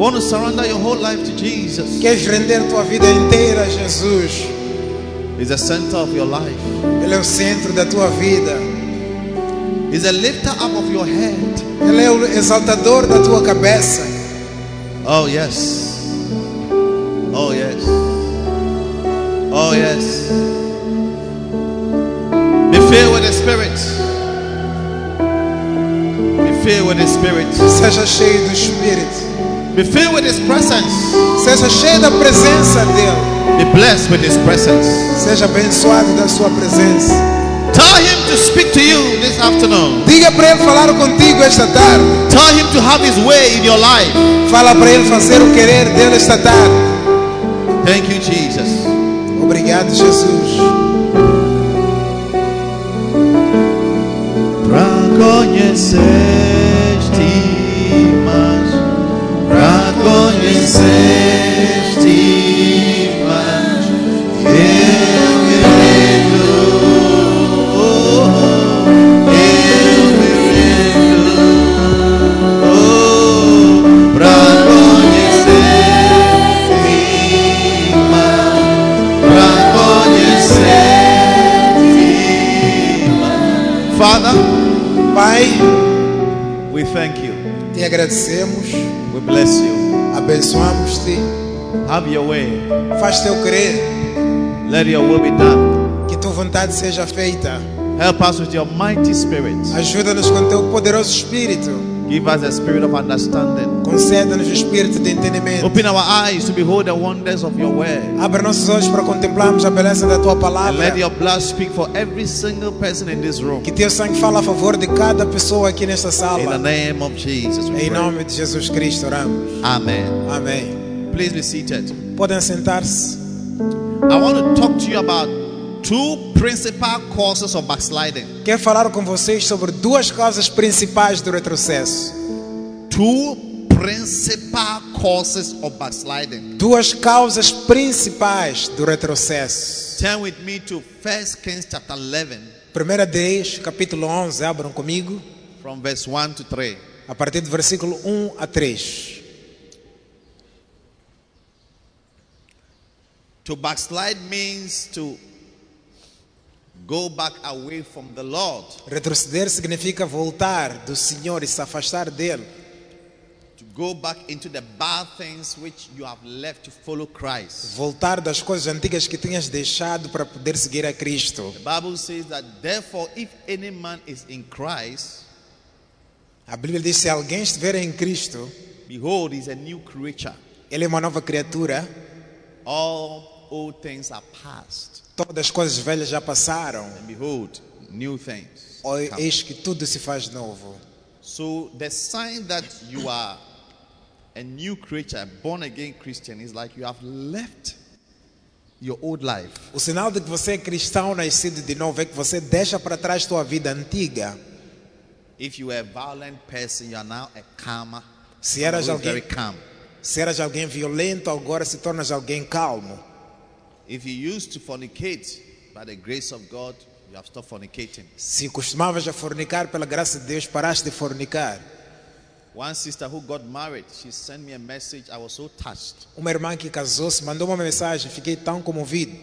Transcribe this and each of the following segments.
You want to surrender your whole life to Jesus. Queres render tua vida inteira a Jesus? He's the center of your life. Ele é o centro da tua vida. He's the lifter up of your head. Ele é o exaltador da tua cabeça. Oh yes. Oh yes. Oh yes. Be filled with the Spirit. Be filled with the Spirit. Seja cheio do Espírito. Be filled with His presence. Seja cheio da presença dele. Be blessed with His presence. Seja abençoado da sua presença. Tell Him to speak to you this afternoon. Diga para ele falar contigo esta tarde. Tell Him to have His way in your life. Fala para ele fazer o querer dele esta tarde. Thank you, Jesus. Obrigado, Jesus. Pra conhecer-te mais, pra conhecer-te mais, eu me rendo, oh, eu me rendo, oh, pra conhecer-te mais, pra conhecer-te mais. Father. Pai, We thank you. te agradecemos, We bless you. Abençoamos-te. Have your way. Faz teu querer, Let your will be done. que tua vontade seja feita. Help us with your mighty spirit. Ajuda-nos com teu poderoso Espírito. Give us a spirit of understanding. Conceda-nos o Espírito de entendimento. Open our eyes to behold the wonders of your word. Abra nossos olhos para contemplarmos a beleza da tua And palavra. let your blood speak for every single person in this room. Que teu sangue fale a favor de cada pessoa aqui nesta In the sala. name of Jesus. we Em nome de Jesus Cristo oramos. Amen. Amém. Please be seated. Podem sentar-se. I want to talk to you about two principal causes of backsliding. Quero falar com vocês sobre duas causas principais do retrocesso. Two principal causes of backsliding. Duas causas principais do retrocesso. Turn with me to 1 Kings chapter 11 Primeira Reis, capítulo 11, abram comigo, from verse 1 to 3. a partir do versículo 1 a 3. To backslide means to go back away from the Lord, Retroceder significa voltar do Senhor e se afastar dele. Go back into the bad things which you have left to follow Christ. Voltar das coisas antigas que tinhas deixado para poder seguir a Cristo. The Bible says that therefore if any man is in Christ, A Bíblia diz: se alguém estiver em Cristo, behold, he's a new creature. ele é uma nova criatura. All old things are past, Todas as coisas velhas já passaram. and behold, new things. Eis que tudo se faz novo. So the sign that you are a new creature, born again Christian, is like you have left your old life. O sinal de que você é cristão nascido de novo é que você deixa para trás tua vida antiga. If you were a violent person, you are now a calmer. Se eras alguém, calm. se eras alguém violento, agora se tornas alguém calmo. If you used to fornicate, by the grace of God, you have stopped fornicating. Se costumavas a fornicar pela graça de Deus, paraste de fornicar. Uma irmã que casou-se mandou uma mensagem, fiquei tão comovido.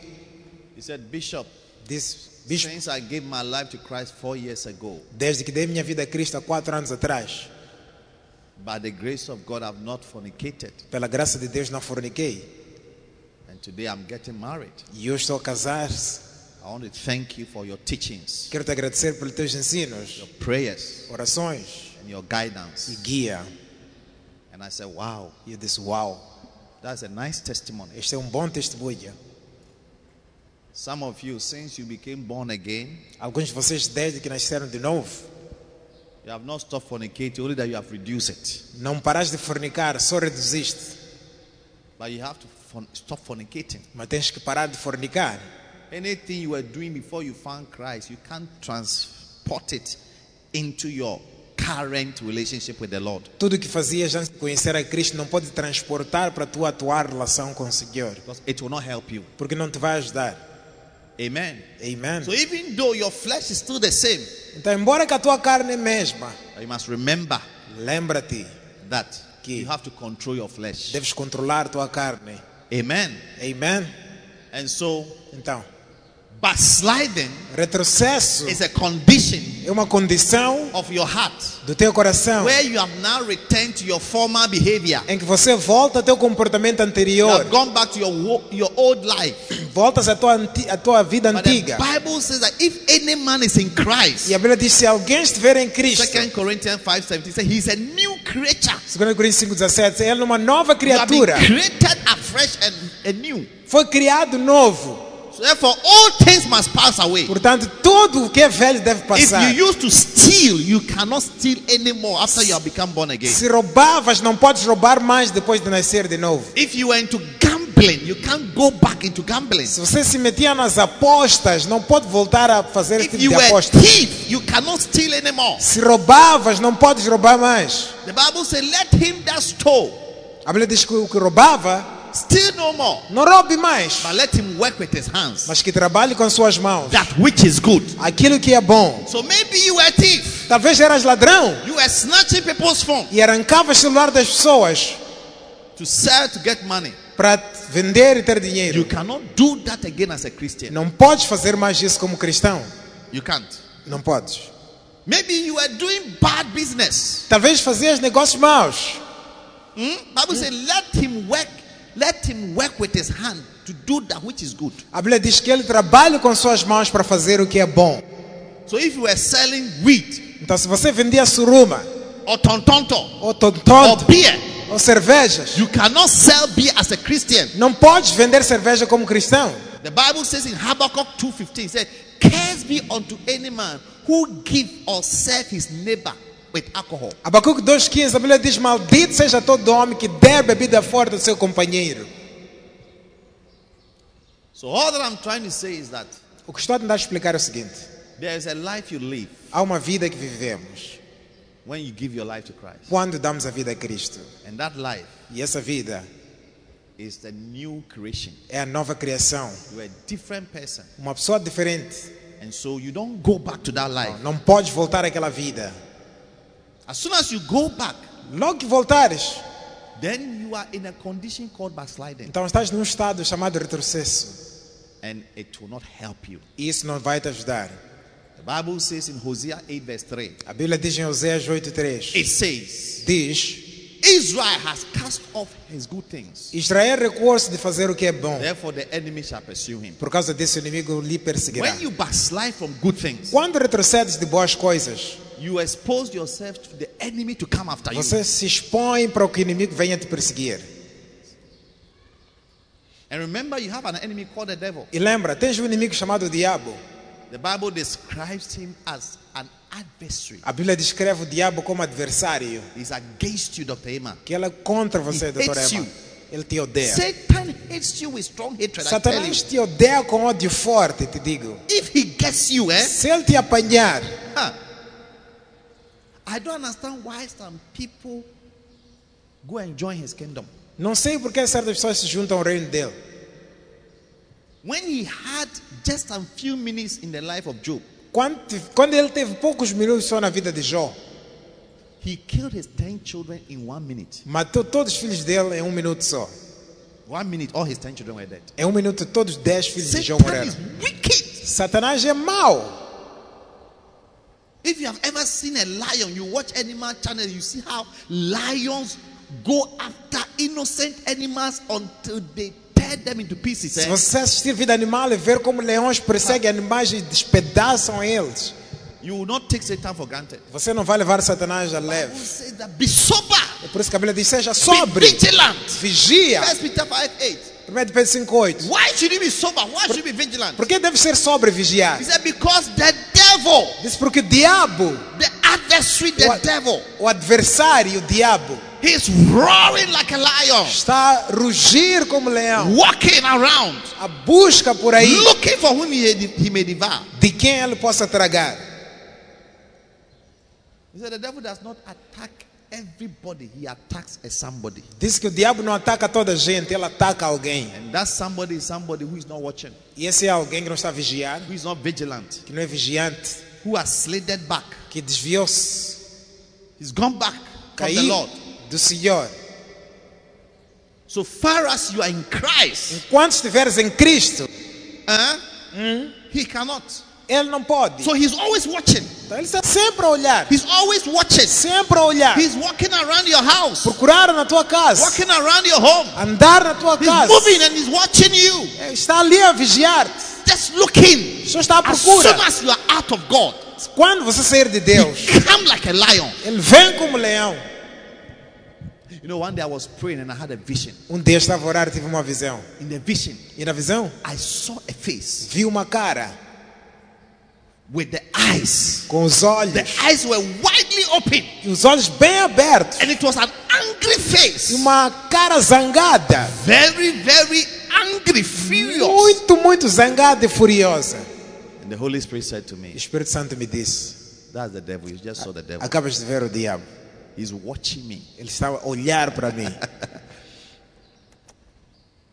He said, Bishop, Disse, bispo, since I gave my life to Christ four years ago, desde que dei minha vida a Cristo há quatro anos atrás, by the grace of God, I've not fornicated. pela graça de Deus não forniquei. And today I'm getting married. E eu estou a casar-se. I want to thank you for your teachings, Quero te agradecer pelos teus ensinos, your prayers, orações and your e guidance. guia. And I said, Wow, E eu disse, uau, that's a nice testimony. este é um bom testemunho. Some of you, since you became born again, Alguns de vocês, desde que nasceram de novo, you have not stopped fornicating, only that you have reduced it. não paraste de fornicar, só reduziste. But you have to forn- stop fornicating. Mas tens que parar de fornicar. Anything you were doing before you found Christ, you can't transport it into your current relationship with the Lord. Tudo que fazias antes de conhecer a Cristo não pode transportar para a tua atual relação com o Senhor. Because it will not help you. Porque não te vai ajudar. Amen. Amen. So even though your flesh is still the same, Então, embora que a tua carne é mesma, you must remember lembra-te, that Que- you have to control your flesh. deves controlar a tua carne. Amen. Amen? And so Então, backsliding retrocesso is a condition é uma condição of your heart do teu coração where you have now returned to your former behavior. em que você volta ao teu comportamento You anterior, have gone back to your your old life. voltas à tua, à tua vida But the antiga. Bible says that if any man is in Christ, E a Bíblia diz: se alguém estiver em Cristo, 2 Corinthians 5:17 says he's a new creature. 2 Coríntios 5,17, ele é uma nova You have been criatura, created afresh and anew. foi criado novo. Therefore, all things must pass away. Portanto, tudo o que é velho deve If passar. you used to steal, you cannot steal anymore after you have become born again. Se roubavas, não podes roubar mais depois de nascer de novo. If you were into gambling, you can't go back into gambling. Se você se metia nas apostas, não pode voltar a fazer esse If tipo you de were aposta. thief, you cannot steal anymore. Se roubavas, não podes roubar mais. The Bible says, "Let him that stole A Bíblia diz que o que roubava, steal no more, não roube mais, but let him work with his hands mas que trabalhe com suas mãos. that which is good." Aquilo que é bom. So maybe you were a thief. Talvez eras ladrão You were snatching people's phone e arrancavas o celular das pessoas to sell to get money. para vender e ter You dinheiro. cannot do that again as a Christian. Não podes fazer mais isso como cristão. You can't. Não podes. Maybe you were doing bad business. Talvez fazias negócios maus. Hmm? Bible says, "Let him work. Let him work with his hand to do that which is good." A Bíblia diz que ele trabalha com suas mãos para fazer o que é bom. So if you were selling wheat Então, se você vendia suruma, or tontonto ou or tontonto, beer, ou cervejas, you cannot sell beer as a Christian. não podes vender cerveja como cristão. The Bible says in Habakkuk 2:15, it said, "Curse be unto any man who give or serve his neighbor with alcohol." Abacuque 2,15, a Bíblia diz: Maldito seja todo homem que der bebida forte ao seu companheiro. So all that I'm trying to say is that O que estou a tentar explicar é o seguinte: there is a life you live há uma vida que vivemos when you give your life to Christ, quando damos a vida a Cristo. and that life E essa vida is the new creation. é a nova criação. You're a different person, Uma pessoa diferente. and so you don't go back to that life. Não podes voltar àquela vida. As soon as you go back, Logo que voltares, then you are in a condition called backsliding, então estás num estado chamado retrocesso. and it will not help you. Isso não vai te ajudar. The Bible says in Hosea 8, verse 3, A Bíblia diz em Oséias 8,3: it says, Diz: Israel has cast off his good things. Israel recuou-se de fazer o que é bom. Therefore, the enemy shall pursue him. Por causa disso, o inimigo lhe perseguirá. When you backslide from good things, Quando retrocedes de boas coisas, you expose yourself to the enemy to come after you. você se expõe para que o inimigo venha te perseguir. And remember, you have an enemy called the devil. E lembra, tens um inimigo chamado diabo. The Bible describes him as an adversary. A Bíblia descreve o diabo como adversário. He's against you, Dr. Emma. Que ele é contra você, He hates Emma. you. Ele te odeia. Satan hates you with strong hatred. Satanás te odeia com ódio forte, te digo. If he gets you, eh? Se ele te apanhar, Huh. I don't understand why some people go and join his kingdom. não sei por que certas pessoas se juntam ao reino dele. When he had just a few minutes in the life of Job, Quando, quando ele teve poucos minutos só na vida de Jó, he killed his 10 children in one minute. matou todos os filhos dele em um minuto só. One minute, all his 10 children were dead. Em um minuto, todos os dez filhos de Jó Satan morreram. Satanás é mau. If you have ever seen a lion, you watch Animal Channel, you see how lions go after innocent animals until they tear them into pieces. Se eh? você assistir Vida Animal e ver como leões perseguem animais e despedaçam eles, You will not take Satan for granted. você não vai levar Satanás a leve. be sober, É por isso que a Bíblia diz: seja be sobre, vigilant. vigia. First Peter 5 8. 1 Pedro 5,8. Why should you be sober? Why should you be vigilant? Por que deve ser sobre vigiar? He said, Because the devil, Diz porque o diabo, the adversary, the What? devil, O adversário, o diabo, he's roaring like a lion, está a rugir como leão. walking around, A busca por aí looking for whom he, he may devour. de quem ele possa tragar. He said the devil does not attack everybody, he attacks a somebody. Disse que o diabo não ataca toda a gente, ele ataca alguém. And that somebody is somebody who is not watching, E esse é alguém que não está vigiando, who is not vigilant, que não é vigiante, who has slithered back. que desviou-se, He's gone back from the caiu Lord. do Senhor. So far as you are in Christ, Enquanto estiveres em Cristo, eh, he cannot. Ele não pode. So he's always watching. Então ele está sempre a olhar, He's always watching. sempre a olhar. He's walking around your house, Procurar na tua casa, walking around your home. andar na tua He's casa. moving and he's watching you, É, Está ali a vigiar. just looking. Só está à As soon procura. as you are out of God, Quando você sair de Deus, come like a lion. ele vem como leão. You know, one day I was praying and I had a vision. Um dia estava a orar e tive uma visão. In the vision, E na visão, I saw a face vi uma cara with the eyes. com os The olhos. eyes were widely open, E os olhos bem abertos. and it was an angry face. E uma cara zangada. Very, very angry, furious. Muito, muito zangada e furiosa. And the Holy Spirit said to E o me, Espírito Santo me disse: That's the devil. You just saw the devil. Acabas de ver o diabo. He's watching me. Ele estava a olhar para mim.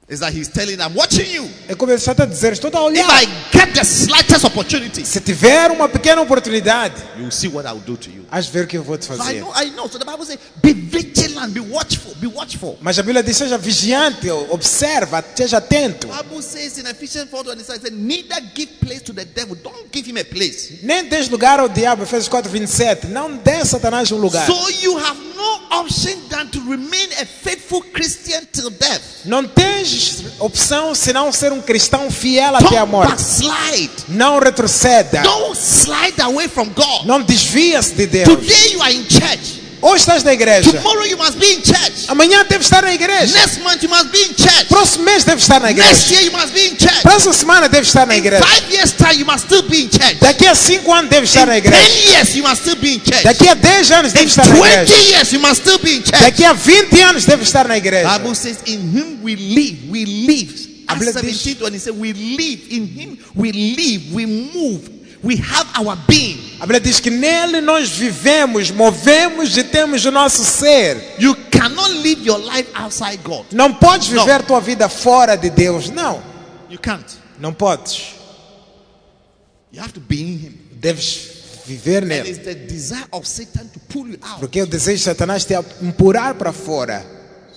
It's like he's telling, I'm watching you. É como ele está a dizer: Estou a If olhar. I get the slightest opportunity, Se tiver uma pequena oportunidade, you see what I'll do to you. de ver o que eu vou te So I fazer. know, I know. So the Bible says, be vigilant, be watchful, be watchful. Mas a Bíblia diz: seja vigiante, observa, seja atento. The Bible says in Ephesians 4 it says, neither give place to the devil. Don't give him a place. Nem des lugar ao diabo, Efésios 4, 27. Não dê Satanás um lugar. So you have no option than to remain a faithful Christian till death. Não tens opção senão ser um cristão fiel até a morte. Não retroceda. Don't slide away from God. Não desvia-se de Deus. Today you are in church. Ou estás na igreja. Tomorrow you must be in church. Amanhã deve estar na igreja. Next month you must be in church. Próximo mês deve estar na Next igreja. year you must be in church. Próxima semana deve estar na In igreja. five years time you must still be in church. Daqui a cinco anos deve estar na In igreja. ten years you must still be in church. Daqui a 10 anos deve In estar na igreja. twenty years you must still be in church. Daqui a 20 anos deve estar na igreja. Bible says, In him we live, we live. Acts Bíblia diz- 17 when he said, We live, in him we live, we move, we have our being. A Bíblia diz que nele nós vivemos, movemos e temos o nosso ser. You cannot live your life outside God. Não podes Não. viver tua vida fora de Deus. Não. You can't. Não podes. You have to be in him. Deves viver And nele. it's the desire of Satan to pull you out Porque o desejo de Satanás te empurrar para fora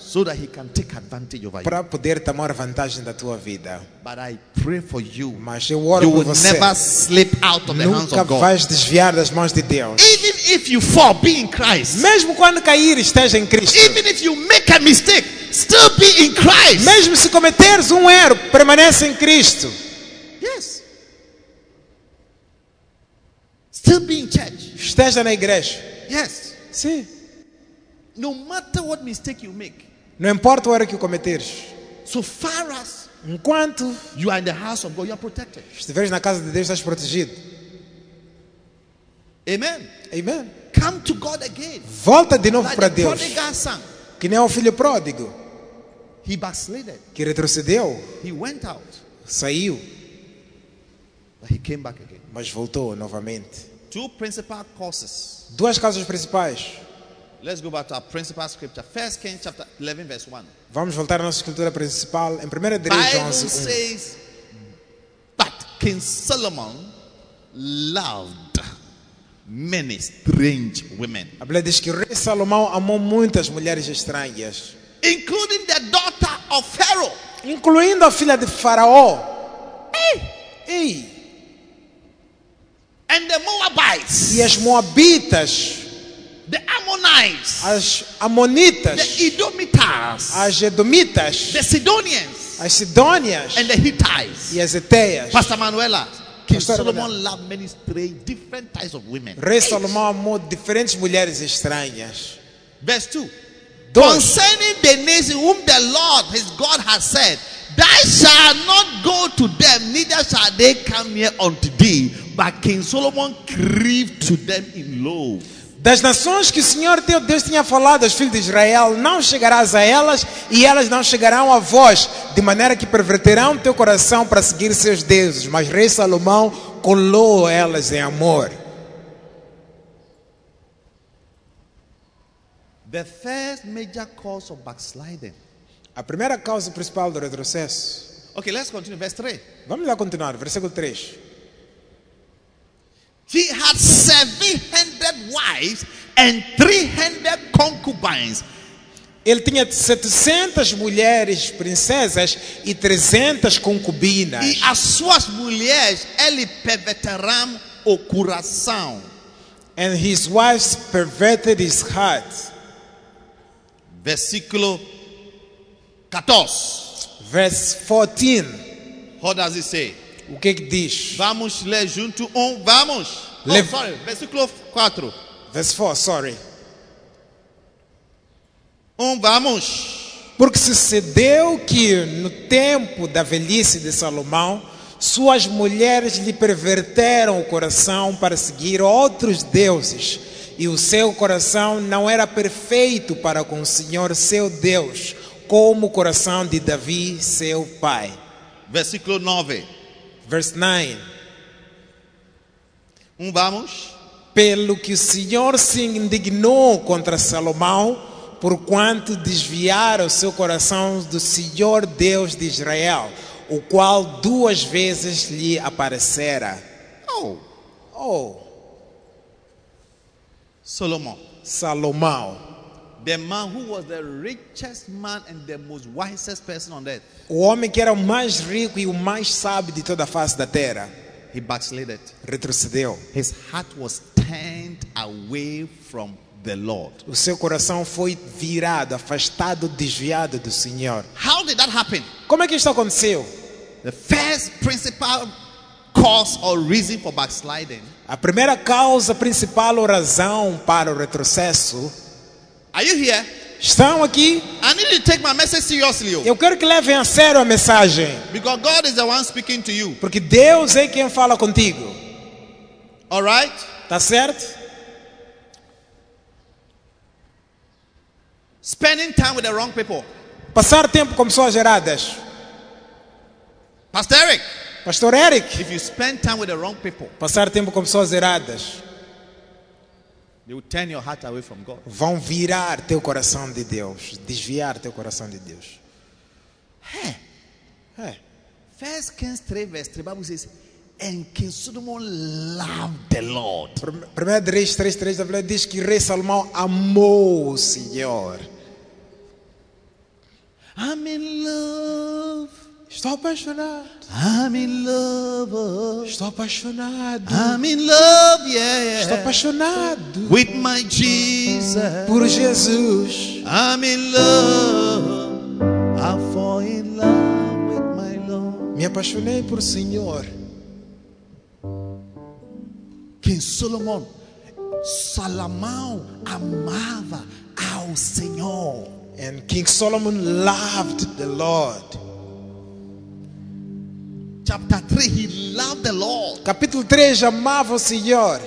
so that he can take advantage over you. para poder tomar vantagem da tua vida. But I pray for you. Mas eu oro You por will você. never slip out of the hands Nunca of God. vais desviar das mãos de Deus. Even if you fall, be in Christ. Mesmo quando cair, esteja em Cristo. Even if you make a mistake, still be in Christ. Mesmo se cometeres um erro, permanece em Cristo. Yes. Still be in church. Esteja na igreja. Yes. Sim. No matter what mistake you make, Não importa o erro que cometeres. so far as Enquanto you are in the house of God, you are protected. estiveres na casa de Deus, estás protegido. Amen. Amém. Come to God again. Volta de novo Like para Deus. son. Que nem o filho pródigo, He backslided. que retrocedeu, He went out, saiu, but he came back again. mas voltou novamente. Two principal causes. Duas causas principais. Let's go back to our principal scripture. First Kings chapter 11, verse 1. Vamos voltar à nossa escritura principal em 1 de Reis Bible 11. 1. says, but King Solomon loved many strange women, A Bíblia diz que o rei Salomão amou muitas mulheres estranhas, including the daughter of Pharaoh. incluindo a filha de Faraó. Ei! And the Moabites, E as Moabitas, Ammonites, as Amonitas, the Edomitas, as Edomitas, the Sidonians, as and the Hittites. e as Eteias. Pastor Manuela, King Solomon loved many strange, different types of women. Rei Salomão amou diferentes mulheres estranhas. Verse 2. Concerning the nation whom the Lord his God has said, Thou shalt not go to them, neither shall they come near unto thee. But King Solomon grieved to them in love. Das nações que o Senhor teu Deus tinha falado aos filhos de Israel, não chegarás a elas e elas não chegarão a vós, de maneira que perverterão teu coração para seguir seus deuses. Mas rei Salomão colou elas em amor. The first major cause of backsliding. A primeira causa principal do retrocesso. Okay, let's continue. Verse 3. Vamos lá continuar, versículo 3. He had 700 wives and 300 concubines. Ele tinha 700 mulheres princesas e 300 concubinas. E as suas mulheres, ele perverterão o coração. And his wives perverted his heart. Versículo 14. Verse 14. What does it say? O que que diz? Vamos ler junto um, vamos. Oh, Lev- sorry, versículo 4. Verse 4, sorry. Um, vamos. Porque sucedeu que no tempo da velhice de Salomão, suas mulheres lhe perverteram o coração para seguir outros deuses, e o seu coração não era perfeito para com o Senhor seu Deus, como o coração de Davi, seu pai. Versículo 9. Verse 9. Um, vamos. Pelo que o Senhor se indignou contra Salomão, porquanto desviara o seu coração do Senhor Deus de Israel, o qual duas vezes lhe aparecera. Oh, Oh, Solomon. Salomão, o homem que era o mais rico e o mais sábio de toda a face da terra, He backslided. retrocedeu. His heart was turned away from the Lord. O seu coração foi virado, afastado, desviado do Senhor. How did that happen? Como é que isso aconteceu? The first principal cause or reason for backsliding. A primeira causa principal ou razão para o retrocesso Are you here? estão aqui. I need you to take my message seriously. oh. Eu quero que levem a sério a mensagem, Because God is the one speaking to you. porque Deus é quem fala contigo. All right? Tá certo? Spending time with the wrong people. Passar tempo com pessoas geradas. Pastor Eric, Pastor Eric, if you spend time with the wrong people, passar tempo com pessoas geradas vão virar teu coração de Deus, desviar teu coração de Deus. Hey, É. First Kings 3, verse 3, Bible says, and King Solomon loved the Lord. 1 Reis 3.3 da Bíblia diz que rei Salomão amou o Senhor. I'm in love. Estou apaixonado. I'm in love. Estou apaixonado. I'm in love, yeah. Estou apaixonado With my Jesus. por Jesus. I'm in love. I fall in love with my Lord. Me apaixonei por Senhor. King Solomon, Salomão amava ao Senhor. And King Solomon loved the Lord. Chapter 3, he loved the Lord. Capítulo 3, amava o Senhor.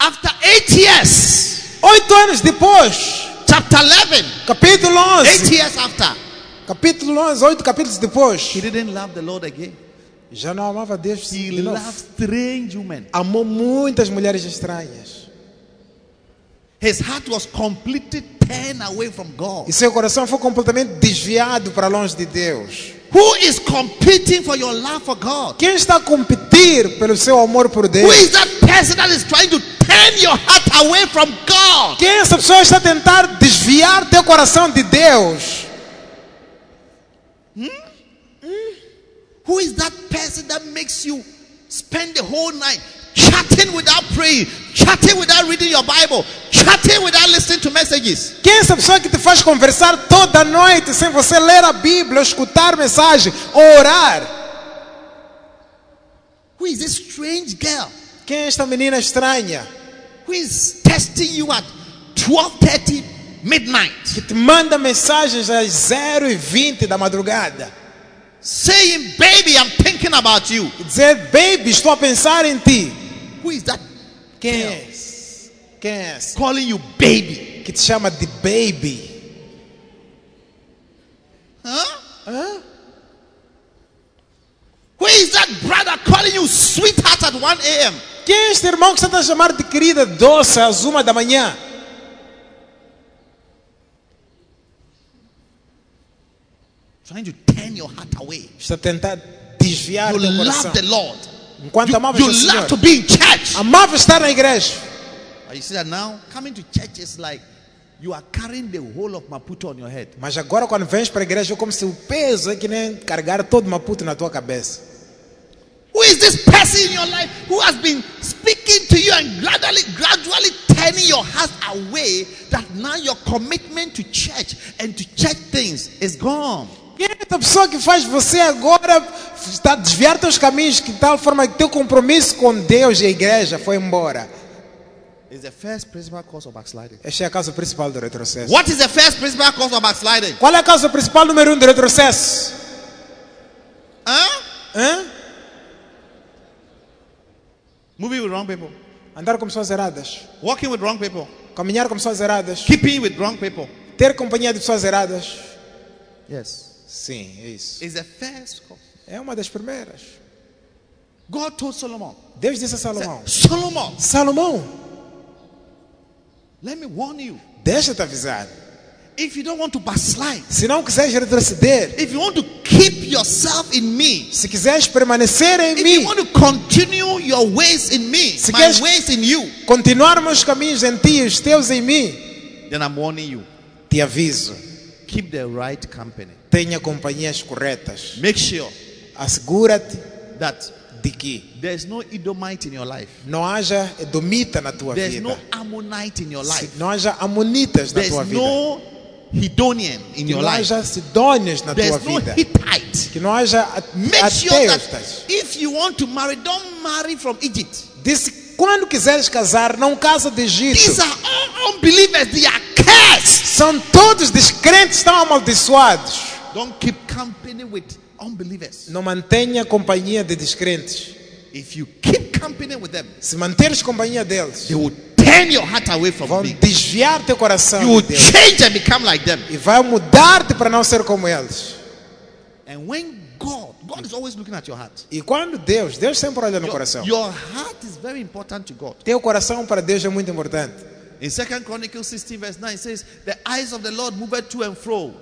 After eight years, Oito anos depois, chapter 11, capítulo eight 11. years after, Capítulo 11, oito capítulos depois. he didn't love the Lord again. Já não amava Deus He de novo. loved strange women. Amou muitas mulheres estranhas. His heart was completely turned away from God. E seu coração foi completamente desviado para longe de Deus. Who is competing for your love for God? Quem está a competir pelo seu amor por Who Deus? is that person that is trying to turn your heart away from God? Quem essa pessoa está a tentar desviar teu coração de Deus? Who is that person that makes you spend the whole night chatting without praying, chatting without reading your Bible, chatting without listening to messages? Quem é essa pessoa que te faz conversar toda noite sem você ler a Bíblia, escutar mensagem, ou orar? Who is this strange girl Quem é esta menina estranha who is testing you at 12:30 midnight, que te manda mensagens às 0 e 20 da madrugada? saying, "Baby, I'm thinking about you." Dizer, baby, estou a pensar em ti. Who is that? Quem girl? é? esse? Quem é esse? calling you baby. Que te chama de baby. Huh? Hã? Who is that brother calling you sweetheart at 1 a.m.? Quem é este irmão que você está a chamar de querida doce às uma da manhã? Trying to turn your heart away. Está a tentar desviar You teu love coração. the Lord. Enquanto You, amavas you o Senhor. to be in church. Amava estar na igreja. But you see that now coming to church is like you are carrying the whole of Maputo on your head. Mas agora quando vens para a igreja é como se o peso é que nem carregar todo Maputo na tua cabeça. Who is this person in your life who has been speaking to you and gradually, gradually turning your heart away that now your commitment to church and to church things is gone? Quem é essa pessoa que faz você agora está a desviar teus caminhos de tal forma que teu compromisso com Deus e a igreja foi embora? Is the first principal cause of backsliding. Esta é a causa principal do retrocesso. What is the first principal cause of backsliding? Qual é a causa principal número um do retrocesso? Huh? Hã? Moving with wrong people, Andar com pessoas erradas. walking with wrong people, Caminhar com pessoas erradas. keeping with wrong people. Ter companhia de pessoas erradas. Yes. Sim, é isso. Is the first cause. É uma das primeiras. God told Solomon, Deus disse a Salomão: Solomon, Salomão, let me warn you. deixa-te avisar. If you don't want to backslide, Se não quiseres retroceder, if you want to keep yourself in me, se quiseres permanecer em if you mim, want to continue your ways in me, Se my queres- ways in you, continuar meus caminhos em ti e os teus em mim, then I'm warning you. te aviso, Keep the right company. tenha companhias corretas. Make sure Assegura-te that de que there's no Edomite in your life. não haja edomita na tua There's vida. no Ammonite in your life. não haja amonitas na There's tua vida. no Hedonian in Que your não life. haja sidônias na tua There's no vida. Hittite. Que não haja Make sure that if you want to marry, don't marry from Egypt. Disse, quando quiseres casar, não casa de Egito. These are all unbelievers. They are cursed. São todos descrentes, estão amaldiçoados. Don't keep company with unbelievers. Não mantenha companhia de descrentes. If you keep company with them, Se manteres companhia deles, they will turn your heart away from vão me. desviar teu coração You will de change and become like them. e vai mudar-te para não ser como eles. And when God, God is always looking at your heart. E quando Deus, Deus sempre olha no Your, coração. your heart is very important to God. Teu coração para Deus é muito importante. In 2 Chronicles 16, verse 9, it says, The eyes of the Lord moved to and fro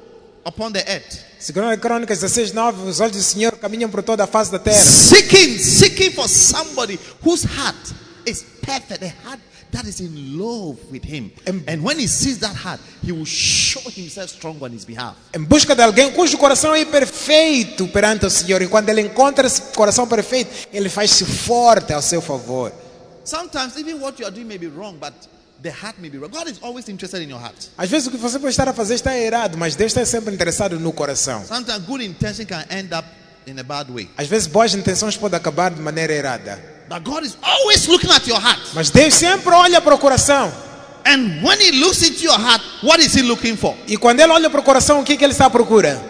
upon the earth, Segunda Crônicas 16, 9, os olhos do Senhor caminham por toda a face da terra. seeking, seeking for somebody whose heart is perfect, a heart that is in love with Him. And when He sees that heart, He will show Himself strong on His behalf. Em busca de alguém cujo coração é perfeito perante o Senhor. E quando ele encontra esse coração perfeito, ele faz-se forte ao seu favor. Sometimes, even what you are doing may be wrong, but the heart may be wrong. God is always interested in your heart. Às vezes o que você pode estar a fazer está errado, mas Deus está sempre interessado no coração. Sometimes good intention can end up in a bad way. Às vezes boas intenções podem acabar de maneira errada. But God is always looking at your heart. Mas Deus sempre olha para o coração. And when He looks into your heart, what is He looking for? E quando ele olha para o coração, o que, que ele está à procura?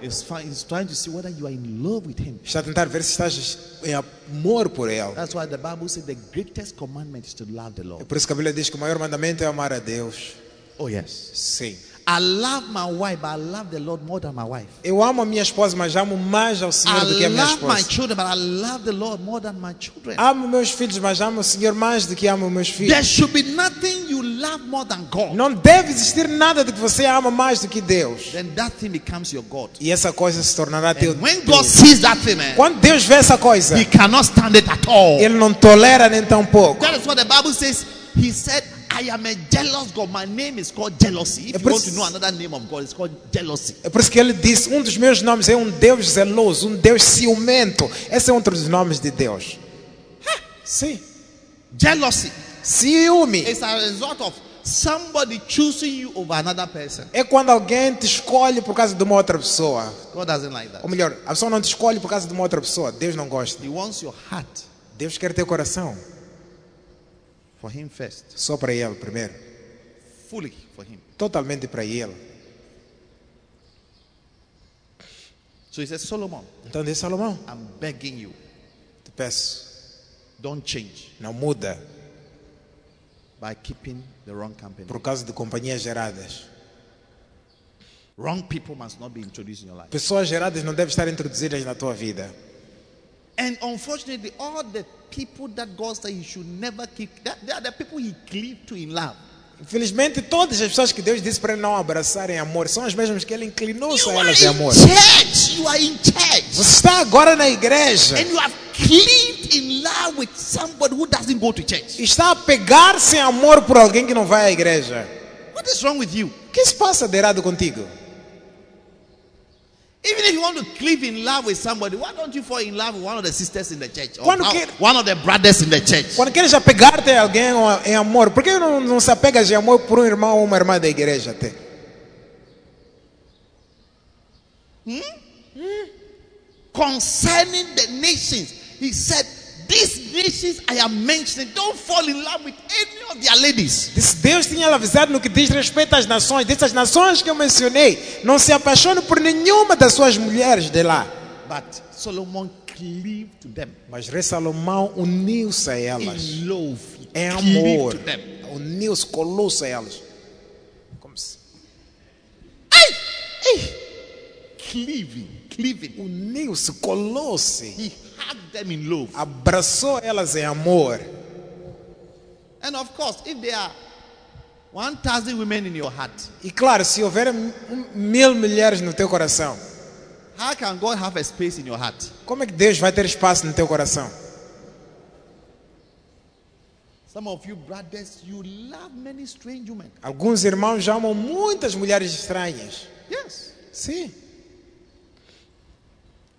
He's, fi- he's trying to see whether you are in love with Him. Está a tentar ver se estás em amor por ele. That's why the Bible says the greatest commandment is to love the É Lord. por isso que a Bíblia diz que o maior mandamento é amar a Deus. Oh, yes. Sim. I love my wife, but I love the Lord more than my wife. Eu amo a minha esposa, mas amo mais ao Senhor do que I a minha love my esposa. children, but I love the Lord more than my children. Amo meus filhos, mas amo o Senhor mais do que amo meus filhos. There should be nothing you love more than God. Não deve existir nada de que você ama mais do que Deus. Then that thing becomes your God. E essa coisa se tornará teu. And when teu. God sees that thing, man, Quando Deus vê essa coisa, He cannot stand it at all. Ele não tolera nem tão pouco. That is what the Bible says. He said, I am a jealous God. My name is called jealousy. If É you want to know another name of God, it's called jealousy. É por isso que ele disse: um dos meus nomes é um Deus zeloso, um Deus ciumento. Esse é outro dos nomes de Deus. Sim. Jealousy Ciúme is a result of somebody choosing you over another person. é quando alguém te escolhe por causa de uma outra pessoa. God doesn't like that. Ou melhor, a pessoa não te escolhe por causa de uma outra pessoa. Deus não gosta. He wants your heart Deus quer teu coração. For Him first, Só para Ele primeiro. fully for Him. Totalmente para Ele. So He says, Solomon, Então diz Salomão, I'm begging you, te peço, don't change. não muda. by keeping the wrong company. por causa de companhias geradas. Wrong people must not be introduced in your life. Pessoas geradas não devem estar introduzidas na tua vida. And unfortunately, all the people that God said He should never keep, that, they are the people He cleaved to in love. Infelizmente, todas as pessoas que Deus disse para ele não abraçar em amor são as mesmas que ele inclinou-se a elas em in amor. church. You are in church. Você está agora na igreja And you have cleaved in love with somebody who doesn't go to church. está a pegar-se em amor por alguém que não vai à igreja. What is wrong with you? O que se passa de errado contigo? Even if you want to in love with somebody, why don't you fall in love with one of the sisters in the church? Or Quando quer- one of the brothers in the church? Quando queres apegar-te a alguém em amor, por que não, não se apegas em amor por um irmão ou uma irmã da igreja até? Concerning the nations, he said, These nations I am mentioning, don't fall in love with any of their ladies. Disse, Deus tinha avisado no que diz respeito às nações. Dessas nações que eu mencionei, não se apaixone por nenhuma das suas mulheres de lá. But Solomon cleaved to them Mas rei Salomão uniu-se a elas. in love. Em amor. to them. Uniu-se, colou-se a elas. Como se... Cleaving, cleaving. Uniu-se, colou-se. Hugged them in love. Abraçou elas em amor. And of course, if there are 1,000 women in your heart, E claro, se houver mil mulheres no teu coração, how can God have a space in your heart? como é que Deus vai ter espaço no teu coração? Some of you brothers, you love many strange women. Alguns irmãos já amam muitas mulheres estranhas. Yes. Sim.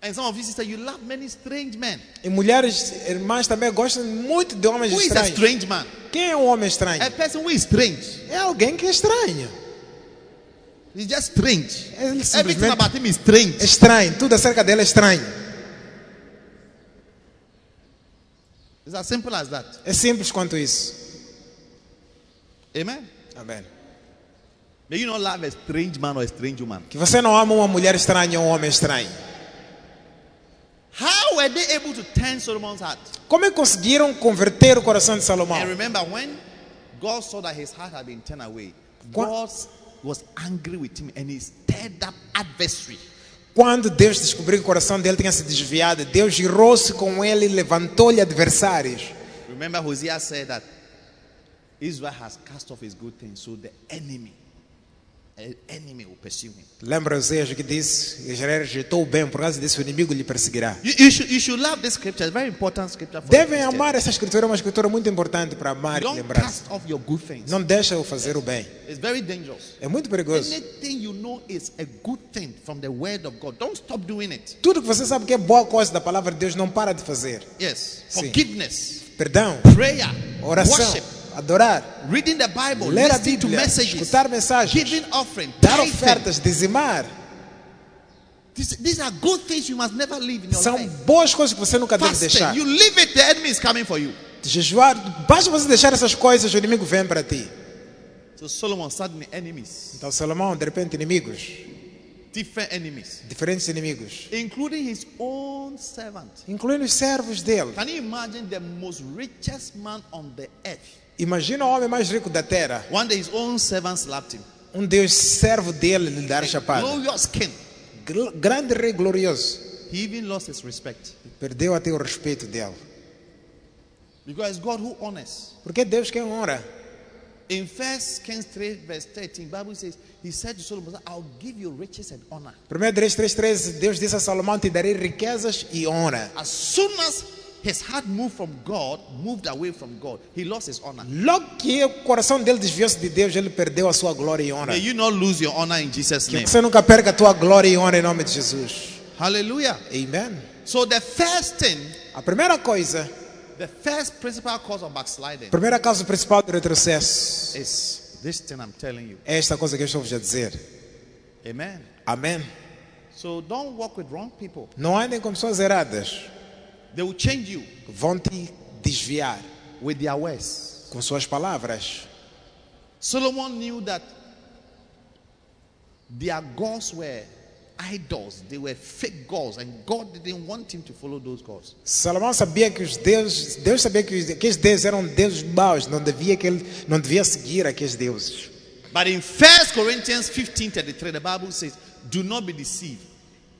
And some of you sisters, you love many strange men. E mulheres irmãs também gostam muito de homens Who is a estranhos. strange man? Quem é um homem estranho? A person who is strange. É alguém que é estranho. He's just strange. Ele Everything about him is é strange. estranho. Tudo acerca dele é estranho. It's as simple as that. É simples quanto isso. Amen. Amém. May you not love a strange man or a strange woman. Que você não ama uma mulher estranha ou um homem estranho. How were they able to turn Solomon's heart? Como é conseguiram converter o coração de Salomão? And remember, when God saw that his heart had been turned away, God was angry with him and he stirred up adversary. Quando Deus descobriu que o coração dele tinha se desviado, Deus girou-se com ele e levantou-lhe adversários. Remember, Hosea said that Israel has cast off his good things, so the enemy, an enemy will pursue him. Lembra Oséias que disse: Israel rejeitou o bem, por causa disso o inimigo lhe perseguirá. You, you should, you should love this scripture. It's a very important scripture for Devem amar essa escritura, é uma escritura muito importante para amar e Don't lembrar. cast off your good things. Não deixa eu fazer o bem. It's very dangerous. É muito perigoso. Anything you know is a good thing from the word of God. Don't stop doing it. Tudo que você sabe que é boa coisa da palavra de Deus, não para de fazer. Yes. Sim. Forgiveness, Perdão, prayer, oração, worship, adorar, reading the Bible, ler a Bíblia, messages, escutar mensagens, giving offering, dar ofertas, dizimar. These, are good things you must never leave in your São life. boas coisas que você nunca deve deixar. You leave it, the enemy is coming for you. Jejuar, basta você deixar essas coisas, o inimigo vem para ti. So Solomon suddenly enemies, Então Salomão, de repente, inimigos, different enemies, diferentes inimigos, including his own servant. incluindo os servos dele. Can you imagine the most richest man on the earth? Imagina o homem mais rico da terra. One day his own servant slapped him. Um Deus servo dele lhe dar chapada. Glorious king. Grande rei glorioso. He even lost his respect. Perdeu até o respeito dele. Because God who honors. Porque Deus quem honra. In 1 Kings 3, verse 13, Bible says, He said to Solomon, I'll give you riches and honor. 1 Reis 3,13, Deus disse a Salomão: Te darei riquezas e honra. As soon as his heart moved from God, moved away from God, he lost his honor. Logo que o coração dele desviou-se de Deus, ele perdeu a sua glória e honra. May you not lose your honor in Jesus' Que name. você nunca perca a tua glória e honra em nome de Jesus. Hallelujah. Amém. So the first thing, A primeira coisa, the first principal cause of backsliding primeira causa principal do retrocesso is this thing I'm telling you. é esta coisa que eu estou vos a dizer. Amen. Amém. So don't walk with wrong people. Não andem com pessoas erradas. They will change you Vão te desviar with their words. com suas palavras. Solomon knew that their gods were idols. They were fake gods, and God didn't want him to follow those gods. Salomão sabia que os deuses, Deus sabia que aqueles deuses eram deuses maus, não devia que ele não devia seguir aqueles deuses. But in 1 Corinthians 15 33, the Bible says, Do not be deceived.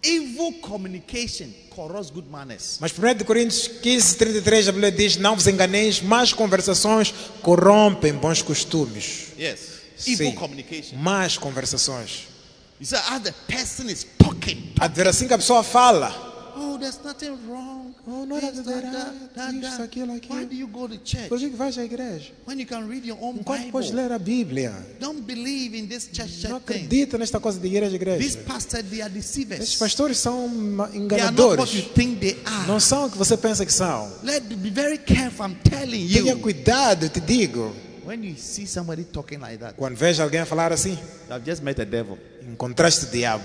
Evil communication corrupts good manners. Mas 1 de Coríntios 15, 33, a Bíblia diz: Não vos enganeis, más conversações corrompem bons costumes. Yes. Evil Sim. communication. Más conversações. You say, as the person is talking, A ver assim que a pessoa fala. Oh, there's nothing wrong. Oh, não This, nada de that, that, that, isso, aquilo, aquilo. Why do you go to church Por que vais à igreja? when you can read your own Enquanto podes ler a Bíblia. Don't believe in this church, Não church thing. acredita nesta coisa de igreja, These igreja. pastors, they are Esses deceivers. pastores são ma- They are not what you enganadores. think they are. Não são o que você pensa que são. Let be very careful. I'm telling Tenha you. cuidado, eu te digo. When you see somebody talking like that, Quando veja alguém falar assim, have just met a devil. encontraste o diabo.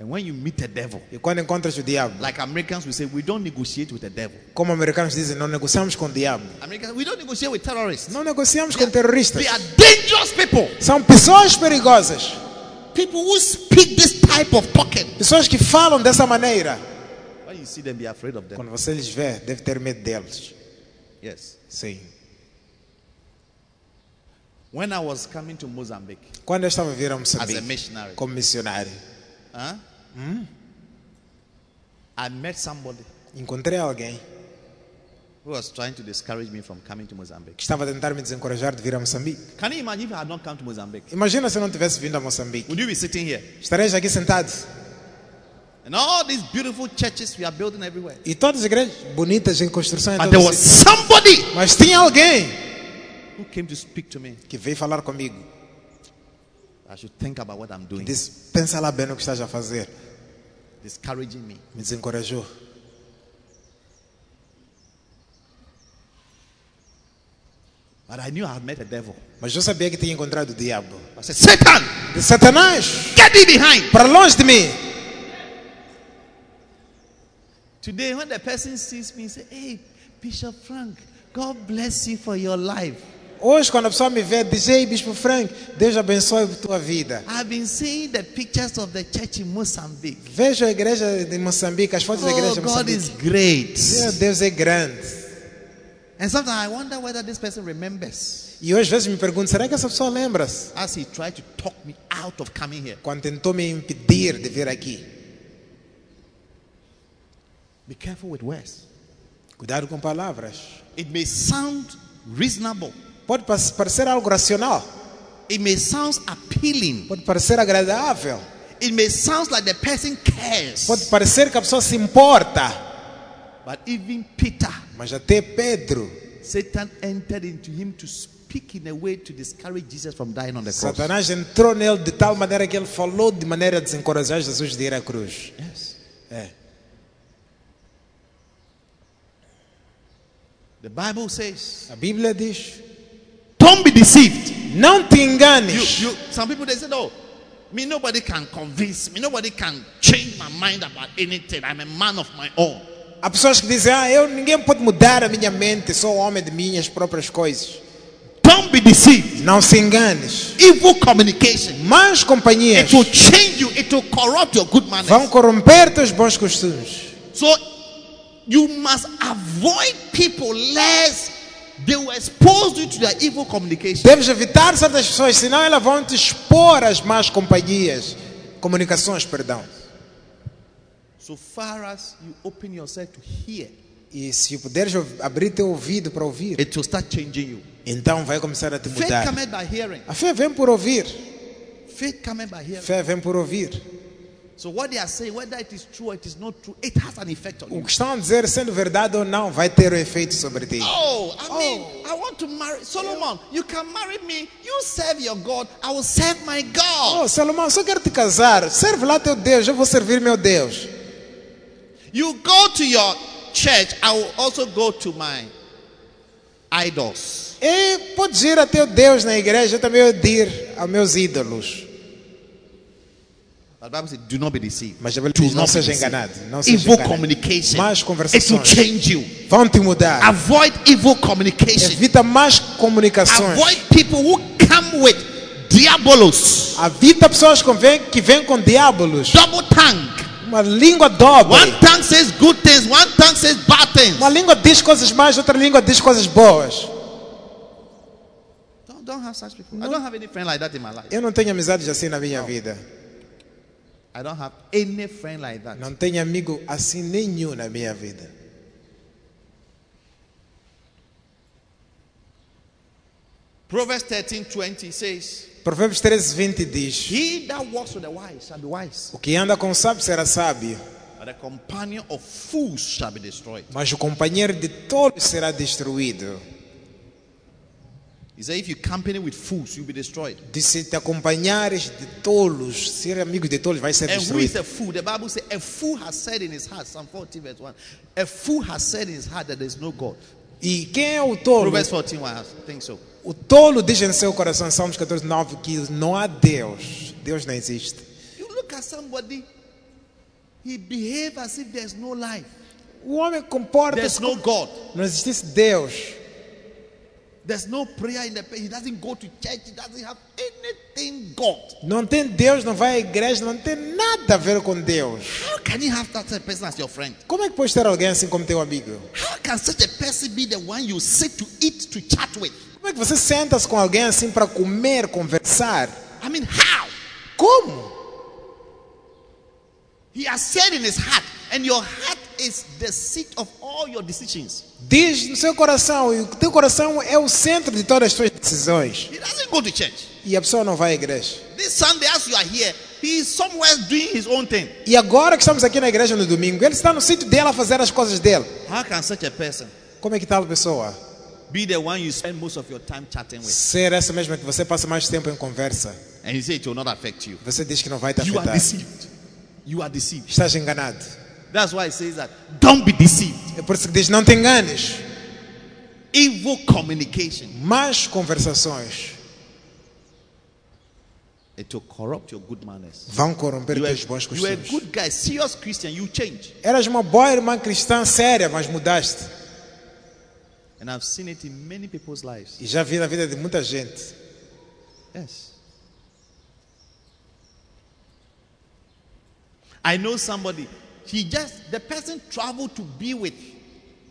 And when you meet a devil, E quando encontras o diabo, like Americans will say, we don't negotiate with the devil. como americanos dizem, não negociamos com o diabo. Americans, we don't negotiate with terrorists. Não negociamos com terroristas. They are dangerous people. São pessoas perigosas. People who speak this type of talking. Pessoas que falam dessa maneira. When you see them, be afraid of them. Quando você lhes vê, deve ter medo deles. Yes. Sim. When I was coming to Mozambique Quando eu estava a vir a as a Moçambique missionary, como missionário, huh? I met somebody encontrei alguém who was trying to discourage me from coming to Mozambique. que estava a tentar me desencorajar de vir a Moçambique. Can you imagine if I had not come to Mozambique? Imagina se eu não tivesse vindo a Moçambique. Would you be sitting here? Aqui sentado. And all these beautiful churches we are building everywhere. E todas as igrejas bonitas em construção. em But there was somebody Mas tinha alguém who came to speak to me. que veio falar comigo. I should think about what I'm doing. Disse: Pensa lá bem no que estás a fazer. discouraging me. Me desencorajou. But I knew I had met a devil. Mas eu sabia que tinha encontrado o diabo. I said, Satan, De Satanás, get thee behind. para longe de mim. Today, when the person sees me, say, Hey, Bishop Frank, God bless you for your life. Hoje, quando a pessoa me vê, diz: Ei, Bispo Frank, Deus abençoe a tua vida. I've been seeing the pictures of the church in Mozambique. Vejo a igreja de Moçambique, as fotos da igreja Oh, de God Moçambique. is great. Meu Deus é grande. And sometimes I wonder whether this person remembers E hoje, às vezes, me pergunto: será que essa pessoa lembra-se? as he tried to talk me out of coming here. Quando tentou me impedir de vir aqui. Be careful with words. Cuidado com palavras. It may sound reasonable, Pode pa- parecer algo racional, it may sound appealing, pode parecer agradável, it may sound like the person cares. pode parecer que a pessoa se importa. But even Peter, Mas até Pedro, Satan entered into him to speak in a way to discourage Jesus from dying on the cross. Satanás entrou nele de tal maneira que ele falou de maneira a desencorajar Jesus de ir à cruz. Yes. É. The Bible says, A Bíblia diz: don't be deceived. Não te You, enganes. you, some people they said, oh, me nobody can convince me, nobody can change my mind about anything. I'm a man of my own. Há pessoas que dizem: Ah, eu, ninguém pode mudar a minha mente, sou homem de minhas próprias coisas. Don't be deceived. Não se enganes. Evil communication. Más companhias It will change you. It will corrupt your good manners. vão corromper teus bons costumes. So you must avoid people lest they will expose you to their evil communication. Deves evitar certas pessoas, senão elas vão te expor às más companhias. Comunicações, perdão. So far as you open yourself to hear, E se puderes abrir teu ouvido para ouvir, it will start changing you. então vai começar a te Faith mudar. cometh by hearing. A fé vem por ouvir. Faith by hearing. Fé vem por ouvir. O you. que estão a dizer, sendo verdade ou não, vai ter um efeito sobre ti. Oh, I mean, I want to marry Solomon. You can marry me. You serve your God. I will serve my God. Oh, Salomão, só quero te casar. Serve lá teu Deus, eu vou servir meu Deus. You go to your church. I will also go to my idols. E podes ir a teu Deus na igreja, eu também vou ir aos meus ídolos. But the Bible says, do not be deceived. Mas a Bíblia diz, não seja enganado. Não seja Evil enganado. communication. Más It will conversações change you. vão te mudar. Avoid evil communication. Evita más comunicações. Avoid people who come with diabolos, Habita pessoas que vêm, que vêm com diabolos. double tongue. Uma língua dobre. One tongue says good things, one tongue says bad things. Uma língua diz coisas más, outra língua diz coisas boas. Don't, don't have such people. I don't have any friend like that in my life. Eu não tenho amizades assim na minha vida. I don't have any friend like that. Não tenho amigo assim nenhum na minha vida. Proverbs 13 20 says, Provérbios 13, 20 diz: He that walks with the wise shall be wise, O que anda com sábio será sábio, but the companion of fools shall be destroyed. mas o companheiro de todos será destruído. He said, If you company with fools, you'll be destroyed. Diz: Se te acompanhares de tolos, ser amigo de tolos, vai ser And who is destruído. a fool? The Bible says, A fool has said in his heart, Psalm 40, verse 1, a fool has said in his heart that there is no God. E quem é o tolo? Proverbs 14, 1, I think so. O tolo diz em seu coração, Salmos 14, 9, que não há Deus. Deus não existe. You look at somebody, he behaves as if there's no life, O homem comporta-se there's no como God, não existisse Deus. Não tem Deus, não vai à igreja, não tem nada a ver com Deus. How can you have that person as your friend? Como é que pode ter alguém assim como teu amigo? How can such a person be the one you sit to eat, to chat with? Como é que você senta-se com alguém assim para comer, conversar? I mean, how? Como? He has said in his heart, and your heart is the seat of all your decisions. Diz no seu coração, e o teu coração é o centro de todas as tuas decisões. He doesn't go to church. E a pessoa não vai à igreja. This Sunday, as you are here, he is somewhere doing his own thing. E agora que estamos aqui na igreja no domingo, ele está no sítio dele a fazer as coisas dele. How can such a person Como é que tal pessoa? be the one you spend most of your time chatting with? Ser essa mesma que você passa mais tempo em conversa. And he said it will not affect you. Você diz que não vai te You are afetar. deceived. You are deceived. Estás enganado. That's why he says that. Don't be deceived. É por isso que diz, não te enganes. Evil communication. Más conversações It will corrupt your good manners. vão corromper teus bons you are a costumes. good guy, serious Christian, you change. Eras uma boa irmã cristã séria, mas mudaste. And I've seen it in many people's lives. E já vi na vida de muita gente. Yes. I know somebody, he just, the person traveled to be with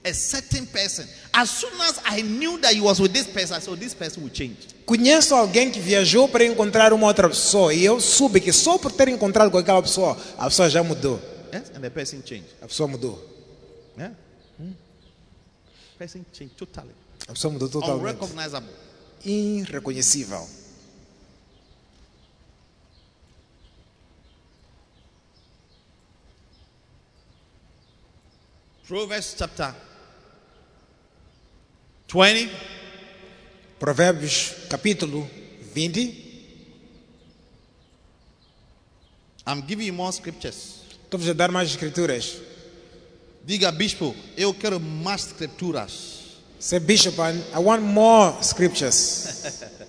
a certain person. As soon as I knew that he was with this person, I said, "Oh, this person will change. Conheço alguém que viajou para encontrar uma outra pessoa e eu soube que só por ter encontrado com aquela pessoa, a pessoa já mudou. Yes? And the person changed. A pessoa mudou. Yeah. Person changed totally. A pessoa mudou totalmente. Unrecognizable. Irreconhecível. Proverbs chapter 20, Provérbios capítulo 20. I'm giving you more scriptures. Estou-vos a dar mais escrituras. Diga, bispo, eu quero mais escrituras. Say, Bishop, I I want more scriptures.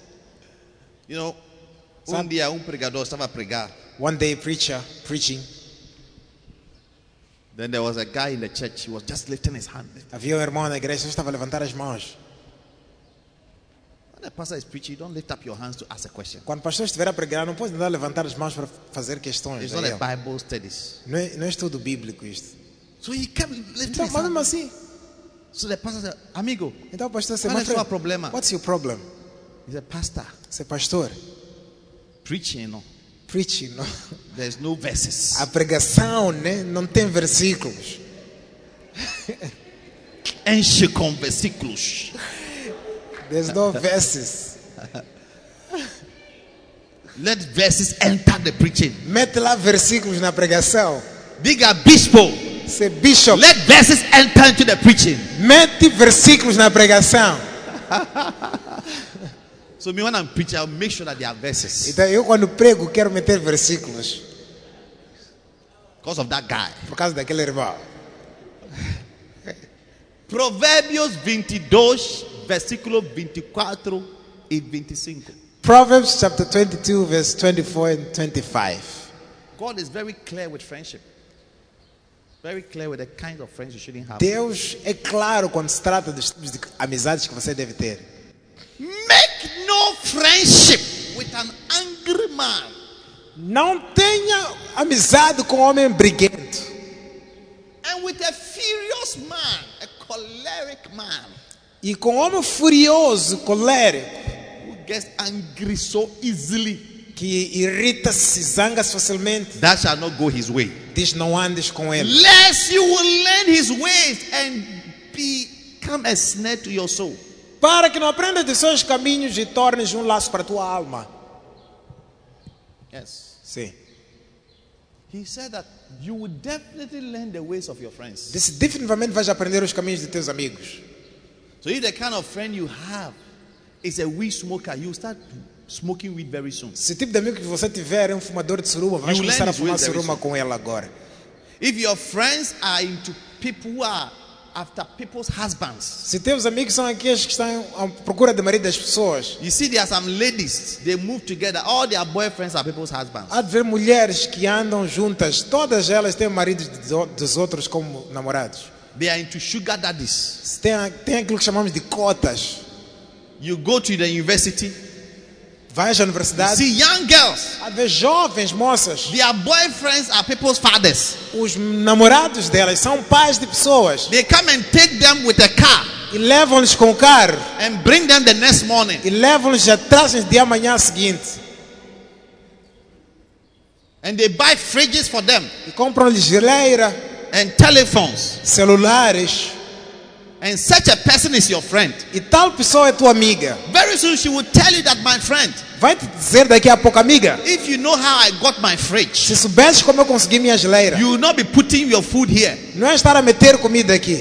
You know, um dia um pregador estava a pregar. One day, preacher preaching, Then there was a guy in the church. He was just lifting his hand. havia um irmão na igreja que estava a levantar as mãos. When the pastor is preaching, you don't lift up your hands to ask a question. Quando o pastor estiver a pregar, não pode andar a levantar as mãos para fazer questões. It's not ele. a Bible studies. Não, é, não é estudo bíblico isto. So he kept lifting Então, his hand. assim. So the pastor said, Amigo, Então o pastor Qual "My é o seu problema?" What's your problem? he said, Pastor, Você pastor, preaching, know, preaching, não? there's no verses. A pregação, né, não tem versículos. Enche com versículos. There's no verses. Let verses enter the preaching. Mete lá versículos na pregação. Diga, bispo, Say, bishop, let verses enter into the preaching. mete versículos na pregação. So me when I'm preaching, I'll make sure that there are verses. Então eu quando prego quero meter versículos Because of that guy. por causa daquele irmão. Provérbios 22, versículo 24 e 25. Proverbs chapter 22 verse 24 and 25. God is very clear with friendship. Very clear with the kind of friends you shouldn't have. Deus é claro quando se trata dos tipos de amizades que você deve ter. Make no friendship with an angry man. Não tenha amizade com homem briguento. And with a furious man, a choleric man E com homem furioso, colérico, who gets angry so easily, que irrita-se, zanga-se facilmente, that shall not go his way. diz não andes com ele. Lest you will learn his ways and become a snare to your soul. Para que não aprendas de seus caminhos e tornes um laço para a tua alma. Yes. Sim. He said that you will definitely learn the ways of your friends. Disse, definitivamente vais aprender os caminhos de teus amigos. So if the kind of friend you have is a weed smoker, you start smoking weed very soon. Se o tipo de amigo que você tiver é um fumador de suruba, vais You começar a fumar suruba com ele agora. If your friends are into people who are after people's husbands, Se teus amigos são aqueles que estão à procura de marido das pessoas, you see there are some ladies, they move together, all their boyfriends are people's husbands. há de ver mulheres que andam juntas, todas elas têm maridos dos outros como namorados. They are into sugar daddies. Tem, tem aquilo que chamamos de cotas. You go to the university, Vais à you universidade, see young girls, há ver jovens moças. their boyfriends are people's fathers. Os namorados delas são pais de pessoas They come and take them with a car e levam-lhes com o carro and bring them the next morning. e levam-lhes trazem de amanhã seguinte And they buy fridges for them e compram-lhes geleira, and telephones. celulares And such a person is your friend. e tal pessoa é tua amiga. Very soon she will tell you that, my friend, Vai te dizer daqui a pouco, amiga, if you know how I got my fridge, se soubesses como eu consegui minha geleira, you will not be putting your food here. não é estar a meter comida aqui.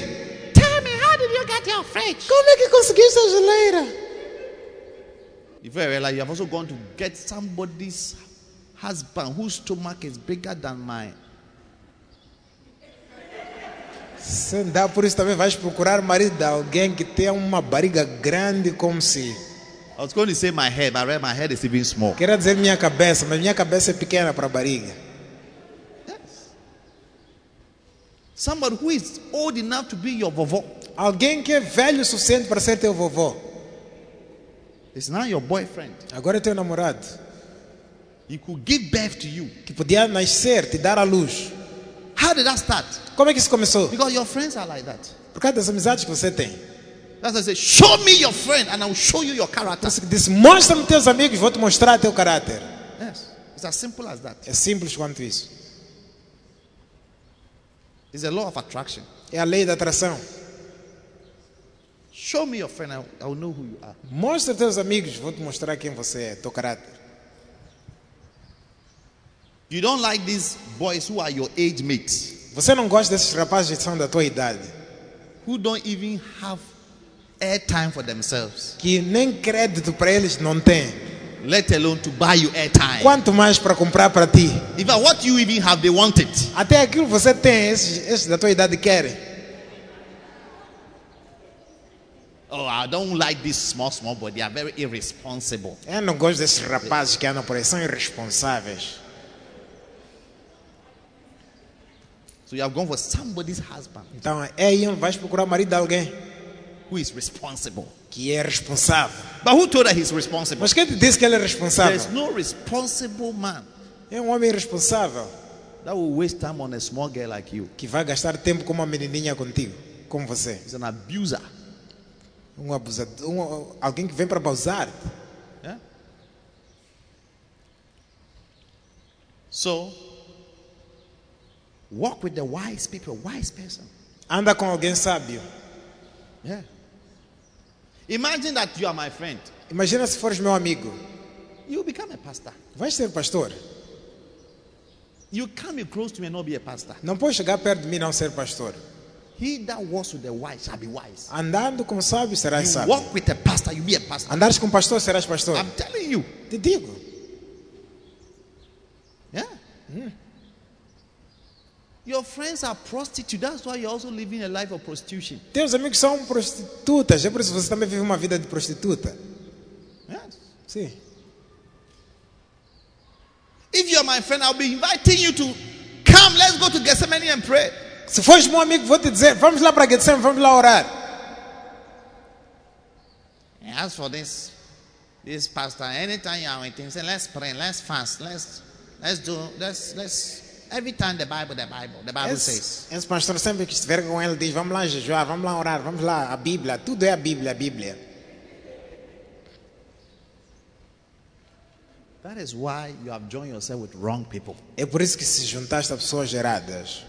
Tell me, how did you get your fridge? Como é que conseguiste a geleira? If you realize you have also gone to get somebody's husband whose stomach is bigger than mine. Se dá por isso também vais procurar marido de alguém que tenha uma barriga grande como se. I was going to say my head, but my head is even small. Queria dizer minha cabeça, mas minha cabeça é pequena para a barriga. Somebody who is old enough to be your vovó Alguém que é velho o suficiente para ser teu vovô. is now your boyfriend. Agora é teu namorado. He could give birth to you. Que podia nascer, te dar a luz. How did that start? Como é que isso começou? Because your friends are like that. Por causa das amizades que você tem. That's why I say, show me your friend and I will show you your character. Você mostra-me teus amigos, vou te mostrar teu caráter. Yes. It's as simple as that. É simples quanto isso. It's a law of attraction. É a lei da atração. Show me your friend, I will know who you are. Mostra teus amigos, vou te mostrar quem você é, teu caráter. You don't like these boys who are your age mates, Você não gosta desses rapazes que são da tua idade, who don't even have airtime for themselves, que nem crédito para eles não têm. let alone to buy you airtime. Quanto mais para comprar para ti. Fact, what you even have, they want it. Até aquilo que você tem, esses, esses da tua idade querem. Oh, I don't like this small, small boy. They are very irresponsible. Eu não gosto desses rapazes que andam por aí, são irresponsáveis. So you have gone for somebody's husband Então, é onde vais procurar o marido de alguém who is responsible. que é responsável. But who told her he's responsible? Mas quem te disse que ele é There's responsável? no responsible man É um homem irresponsável that will waste time on a small girl like you. que vai gastar tempo com uma menininha contigo, como você. He's an abuser. Um abusador, um- alguém que vem para abusar. Yeah? So, walk with the wise people, wise person. Anda com alguém sábio. Yeah. Imagine that you are my friend. Imagina se fores meu amigo. You become a pastor. Vais ser pastor. You be close to me and not be a pastor. Não pode chegar perto de mim e não ser pastor. He that walks with the wise shall be wise. Andando com sábio serás sábio. walk with a pastor, you be a pastor. Andares com pastor serás pastor. I'm telling you. Te digo. Yeah. Your friends are prostitutes. That's why you're also living a life of prostitution. Teus amigos são prostitutas. É por isso que você também vive uma vida de prostituta. Yes. Sim. If you're my friend, I'll be inviting you to come. Let's go to Gethsemane and pray. Se fores meu amigo, vou te dizer, vamos lá para Getsemane, vamos lá orar. And as for this, This pastor, anytime you are with him, say, let's pray, let's fast, let's let's do let's let's every time the Bible, the Bible, the Bible says. Esse, esse pastor sempre que estiver com ele diz: Vamos lá jejuar, vamos lá orar, vamos lá, a Bíblia, tudo é a Bíblia, a Bíblia. That is why you have joined yourself with wrong people. É por isso que se juntaste a pessoas geradas.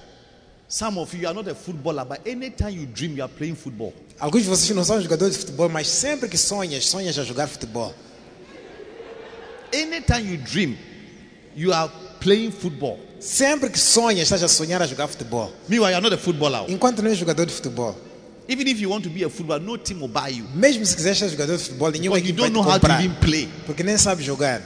Some of you are not a footballer, but anytime you dream, you are playing football. Alguns de vocês não são jogadores de futebol, mas sempre que sonhas, sonhas a jogar futebol. Anytime you dream, you are playing football. Sempre que sonhas, estás a sonhar a jogar futebol. Meanwhile, you are not a footballer. Enquanto não és jogador de futebol. Even if you want to be a footballer, no team will buy you. Mesmo se quiseres ser jogador de futebol, nenhuma Because you equipe vai know how to comprar. even play. Porque nem sabe jogar.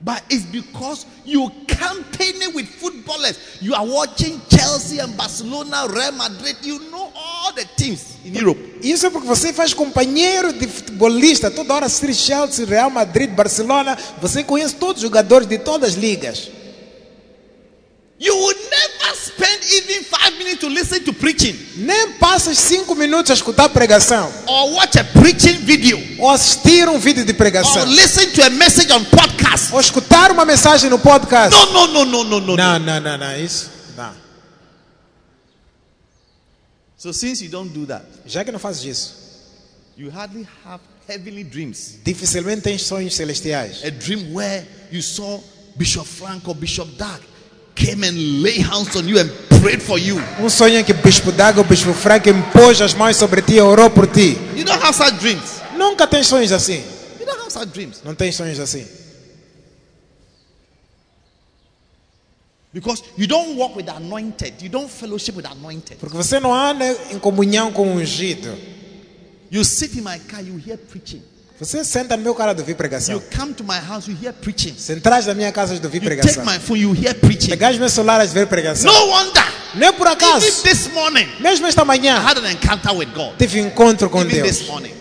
But it's because you campaigning with footballers. You are watching Chelsea and Barcelona, Real Madrid. You know all the teams in Europe. Isso é porque você faz companheiro de futebolista. Toda hora assiste Chelsea, Real Madrid, Barcelona. Você conhece todos os jogadores de todas as ligas. You will never spend even five minutes to listen to preaching Nem passas cinco minutos a escutar pregação. or watch a preaching video Ou assistir um vídeo de or pregação. listen to a message on podcast. Ou escutar uma mensagem no podcast. No, no, no, no, no, no. Não, não, não, não. Isso não. So since you don't do that, Já que não fazes isso, you hardly have heavenly dreams. dificilmente tens sonhos celestiais. A dream where you saw Bishop Frank or Bishop Doug came and lay hands on you and prayed for you. Um sonho em que o bispo Dago, o bispo Frank impôs as mãos sobre ti e orou por ti. You don't have such dreams. Nunca tens sonhos assim. You don't have such dreams. Não tens sonhos assim. Because you don't walk with the anointed. You don't fellowship with the anointed. Porque você não anda em comunhão com o ungido. You sit in my car, you hear preaching. Você senta no meu cara de ouvir You pregação. come to my house, you hear preaching. Se entras na minha casa de ouvir You take pregação. my phone, you hear preaching. Pegas meu celular a ver pregação. No wonder. É por acaso. Even this morning, Mesmo esta I manhã, had an encounter with God. tive encontro com Even Deus. this morning,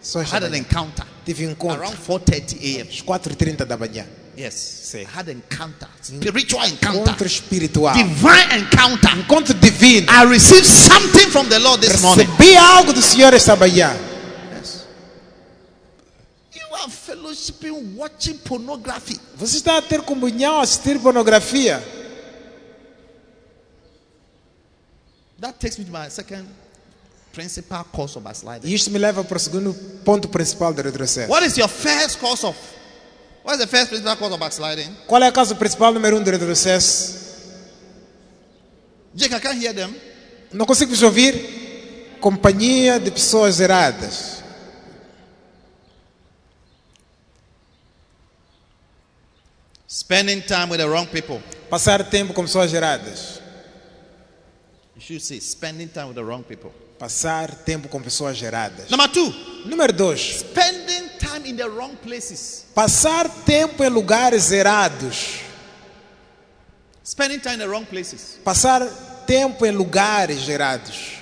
Só I had an encounter Tive encontro. around 4:30 a.m. Às 4h30 da manhã. Yes, Sim. I had encounter, spiritual encounter, Encontro espiritual. divine encounter. Encontro divino. I received something from the Lord this morning. Recebi algo do Senhor esta manhã. Yes. You are fellowshipping, watching pornography. Você está a ter comunhão a assistir pornografia. That takes me to my second principal cause of backsliding. Isto me leva para o segundo ponto principal do retrocesso. What is your first cause of? What is the first principal cause of backsliding? Qual é a causa principal número um do retrocesso? Jake, I can't hear them. Não consigo vos ouvir. Companhia de pessoas erradas. Spending time with the wrong people. Passar tempo com pessoas erradas. You should say spending time with the wrong people. Passar tempo com pessoas erradas. Number two, Número dois. spending time in the wrong places. Passar tempo em lugares errados. Spending time in the wrong places. Passar tempo em lugares errados.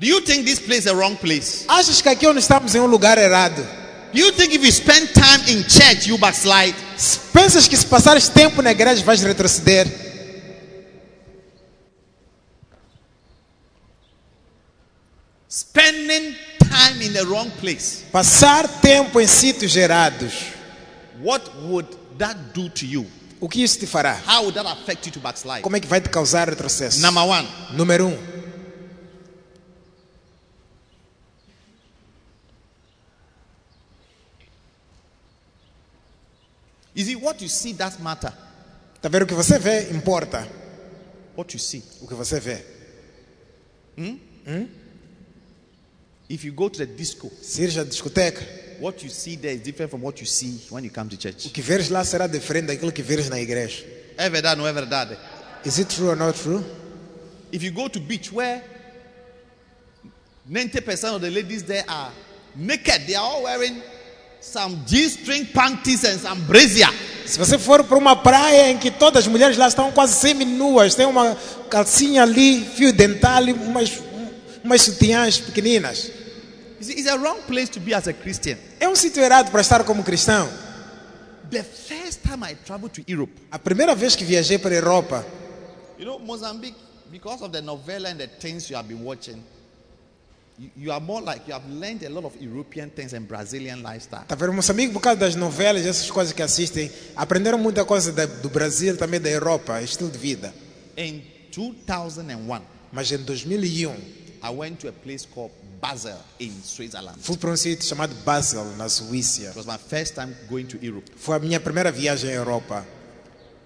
Do you think this place is a wrong place? Achas que aqui onde estamos em um lugar errado? Do you think if you spend time in church, you backslide? Pensas que se passares tempo na igreja vais retroceder? Spending time in the wrong place. Passar tempo em sítios errados. What would that do to you? O que isso te fará? How would that affect you to backslide? Como é que vai te causar retrocesso? Number one, Número um. You see, what you see does matter. Tá vendo o que você vê importa. What you see. O que você vê. If you go to the disco, Se ires à discoteca, what you see there is different from what you see when you come to church. o que veres lá será diferente daquilo que veres na igreja. É verdade, não é verdade? Is it true or not true? If you go to beach where 90% of the ladies there are naked, they are all wearing some G-string panties and some brazier. Se você for para uma praia em que todas as mulheres lá estão quase semi-nuas, tem uma calcinha ali, fio dental, e umas, umas sutiãs pequeninas. It's a wrong place to be as a Christian. É um sítio errado para estar como cristão. The first time I traveled to Europe, A primeira vez que viajei para a Europa, you know, Mozambique, because of the novella and the things you have been watching, Tá vendo? Moçambique, por causa das novelas, essas coisas que assistem, aprenderam muita coisa da- do Brasil, também da Europa, estilo de vida. In 2001, Mas em 2001, I went to a place called Basel in Switzerland. fui para um sítio chamado Basel, na It Suíça. was my first time going to Europe. Foi a minha primeira viagem à Europa.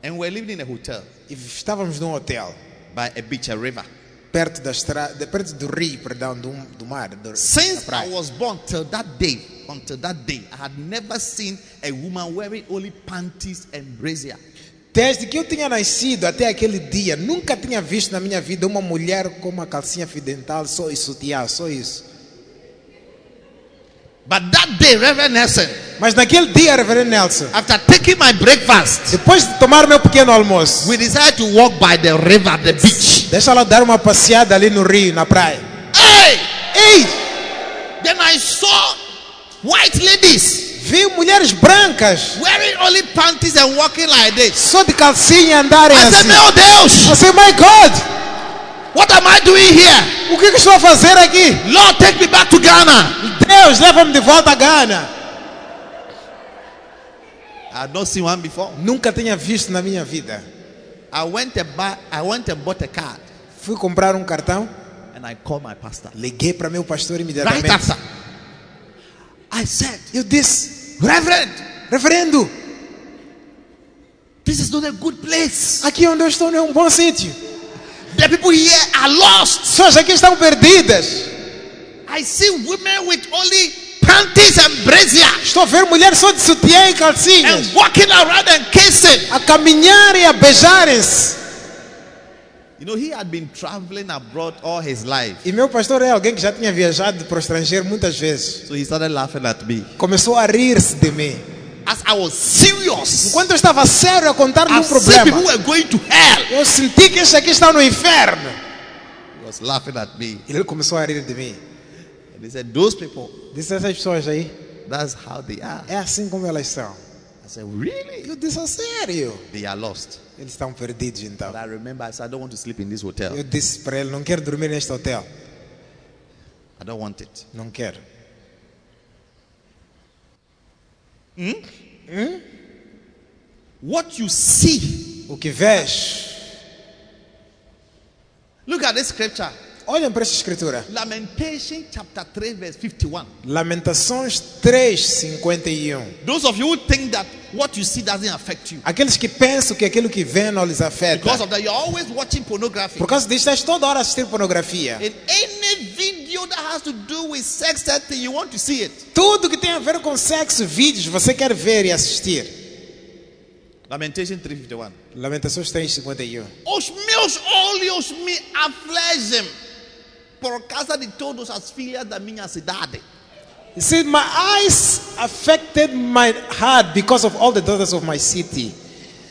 And we were living in a hotel E estávamos num hotel, by a beach, a river. Perto da perto do rio, perdão, do, do mar, do, Since I was born till that day, until that day, I had never seen a woman wearing only panties and brazier. Desde que eu tinha nascido até aquele dia, nunca tinha visto na minha vida uma mulher com uma calcinha fio dental, só isso, sutiã, só isso. But that day, Reverend Nelson, Mas naquele dia, Reverendo Nelson, after taking my breakfast, depois de tomar meu pequeno almoço, we decided to walk by the river, the beach. deixa ela dar uma passeada ali no rio, na praia. Hey! Ei, Then I saw white ladies vi mulheres brancas, wearing only panties and walking like this. só de calcinha andarem I said, assim. Meu Deus, Eu sei, my God, what am I doing here? o que, que estou a fazer aqui? Lord, take me back to Ghana. Deus, leva-me de volta a Gana. I had not seen one before. Nunca tinha visto na minha vida. I went and buy, I went and bought a card Fui comprar um cartão, and I called my pastor. liguei para meu pastor Right imediatamente. after, I said, Eu disse, Reverend, reverendo, this is not a good place. aqui onde eu estou não é um bom sítio. The people here are lost. Pessoas aqui estão perdidas. I see women with only panties and brazier Estou a ver mulheres só de sutiã e calcinhas. and walking around and kissing. A caminhar e a beijarem-se. You know, he had been traveling abroad all his life. E meu pastor é alguém que já tinha viajado para o estrangeiro muitas vezes. So he started laughing at me. Começou a rir-se de mim. As I was serious, Enquanto eu estava sério a see people problema, were going to hell. eu senti que este aqui está no inferno. He was laughing at me. Ele começou a rir de mim. And he said, Those people, Disse essas pessoas aí, that's how they are. é assim como elas são. I said, Really? Eu disse, a sério? They are lost. Eles estão perdidos então. But I remember I said, I don't want to sleep in this hotel. Eu disse para ele, não quero dormir neste hotel. I don't want it. Não quero. What you see, O que vês? look at this scripture. Olhem para esta escritura. Lamentation chapter 3, verse 51. Lamentações 3, 51. Those of you who think that what you see doesn't affect you. Aqueles que pensam que aquilo que vêem não lhes afeta. Because of that, you're always watching pornography. Por causa disso, estás toda hora a assistir pornografia. In any video that has to do with sex, that you want to see it. Tudo que tem a ver com sexo, vídeos, você quer ver e assistir. Lamentation 3:51. Lamentações 3, 51. Os meus olhos me afligem por causa de todas as filhas da minha cidade. He said, My eyes affected my heart because of all the daughters of my city.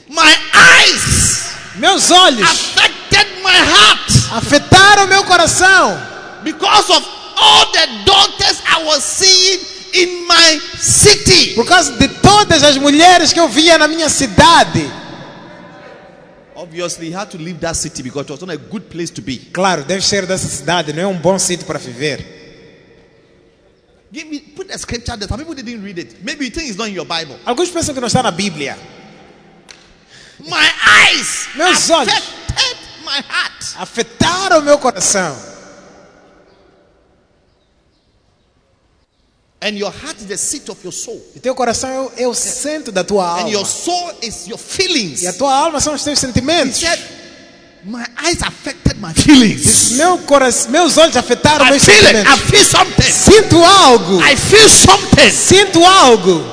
My eyes Meus olhos affected my heart afetaram meu coração because of all the daughters I was seeing in my city. por causa de todas as mulheres que eu via na minha cidade. Obviously, he had to leave that city because it was not a good place to be. Claro, deve ser dessa cidade, não é um bom sítio para viver. Give me, put a scripture there. Some people didn't read it. Maybe you think it's not in your Bible. Alguns pensam que não está na Bíblia. My eyes Meus olhos. my heart. Afetaram meu coração. And your heart is the seat of your soul. E teu coração é o, é centro da tua And your alma. soul is your feelings. E a tua alma são os teus He sentimentos. said, My eyes affected my feelings. Meu coração, meus olhos afetaram I meus feel it. I sentimentos. feel something. Sinto algo. I feel something. Sinto algo.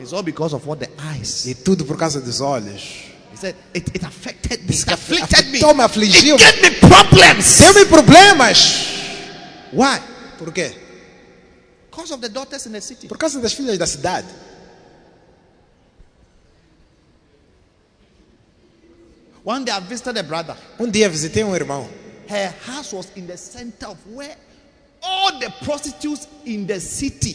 It's all because of what the eyes. E tudo por causa dos olhos. He said, It, it affected me. It afflicted me. me afligiu. It gave me problems. Deu-me problemas. Why? Por quê? Because of the daughters in the city. Por causa das filhas da cidade. One day I visited a brother. Um dia visitei um irmão. Her house was in the center of where all the prostitutes in the city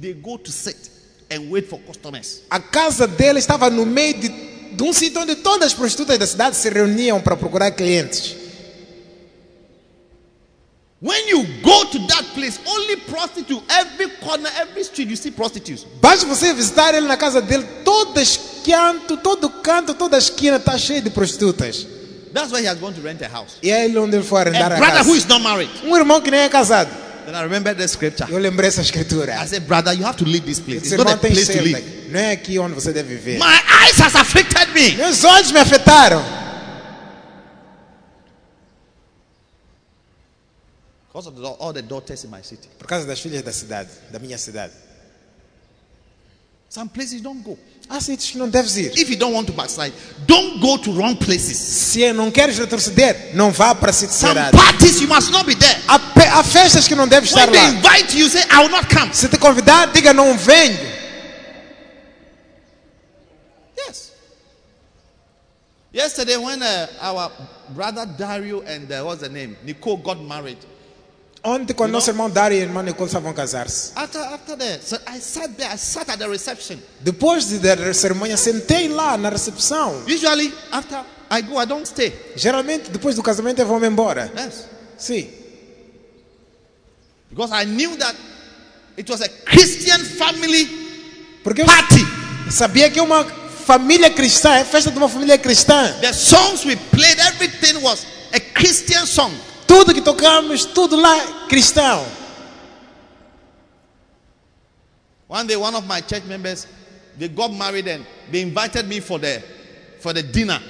they go to sit and wait for customers. A casa dele estava no meio de, de um sítio onde todas as prostitutas da cidade se reuniam para procurar clientes. When you go to place, only prostitute. Street, you see prostitutes. Basta você visitar ele na casa dele, todo canto, todo canto, toda esquina está cheia de prostitutas. That's why he has gone to rent a house. E é ele onde ele foi A arrendar a brother who casa. is not married. Um irmão que nem é casado. Then I remember the scripture. Eu lembrei essa escritura. I said, brother, you have to leave this place. It's not a place to live. Não é aqui onde você deve viver. My eyes has afflicted me. Meus olhos me afetaram. Because of the, all the daughters in my city. Por causa das filhas da cidade, da minha cidade. Some places don't go. Há sítios que não deves ir. If you don't want to backslide, don't go to wrong places. Se não queres retroceder, não vá para sítios Some parties you must not be there. Há, pe- há festas que não deves estar When they lá. invite you, say, I will not come. Se te convidar, diga não venho. Yes. Yesterday, when uh, our brother Dario and uh, what's the name? Nicole got married. Ontem, quando nosso irmão Dário e a irmã Nicole estavam casar-se. After after that, so I sat there, I sat at the reception. Depois de dar a cerimônia, sentei lá na recepção. Usually, after I go, I don't stay. Geralmente, depois do casamento, eu vou-me embora. Yes. Sim. Because I knew that it was a Christian family Porque party. sabia que uma família cristã, é festa de uma família cristã. The songs we played, everything was a Christian song. Tudo que tocamos, tudo lá cristão. One day, one of my church members, they got married and they invited me for the for the dinner.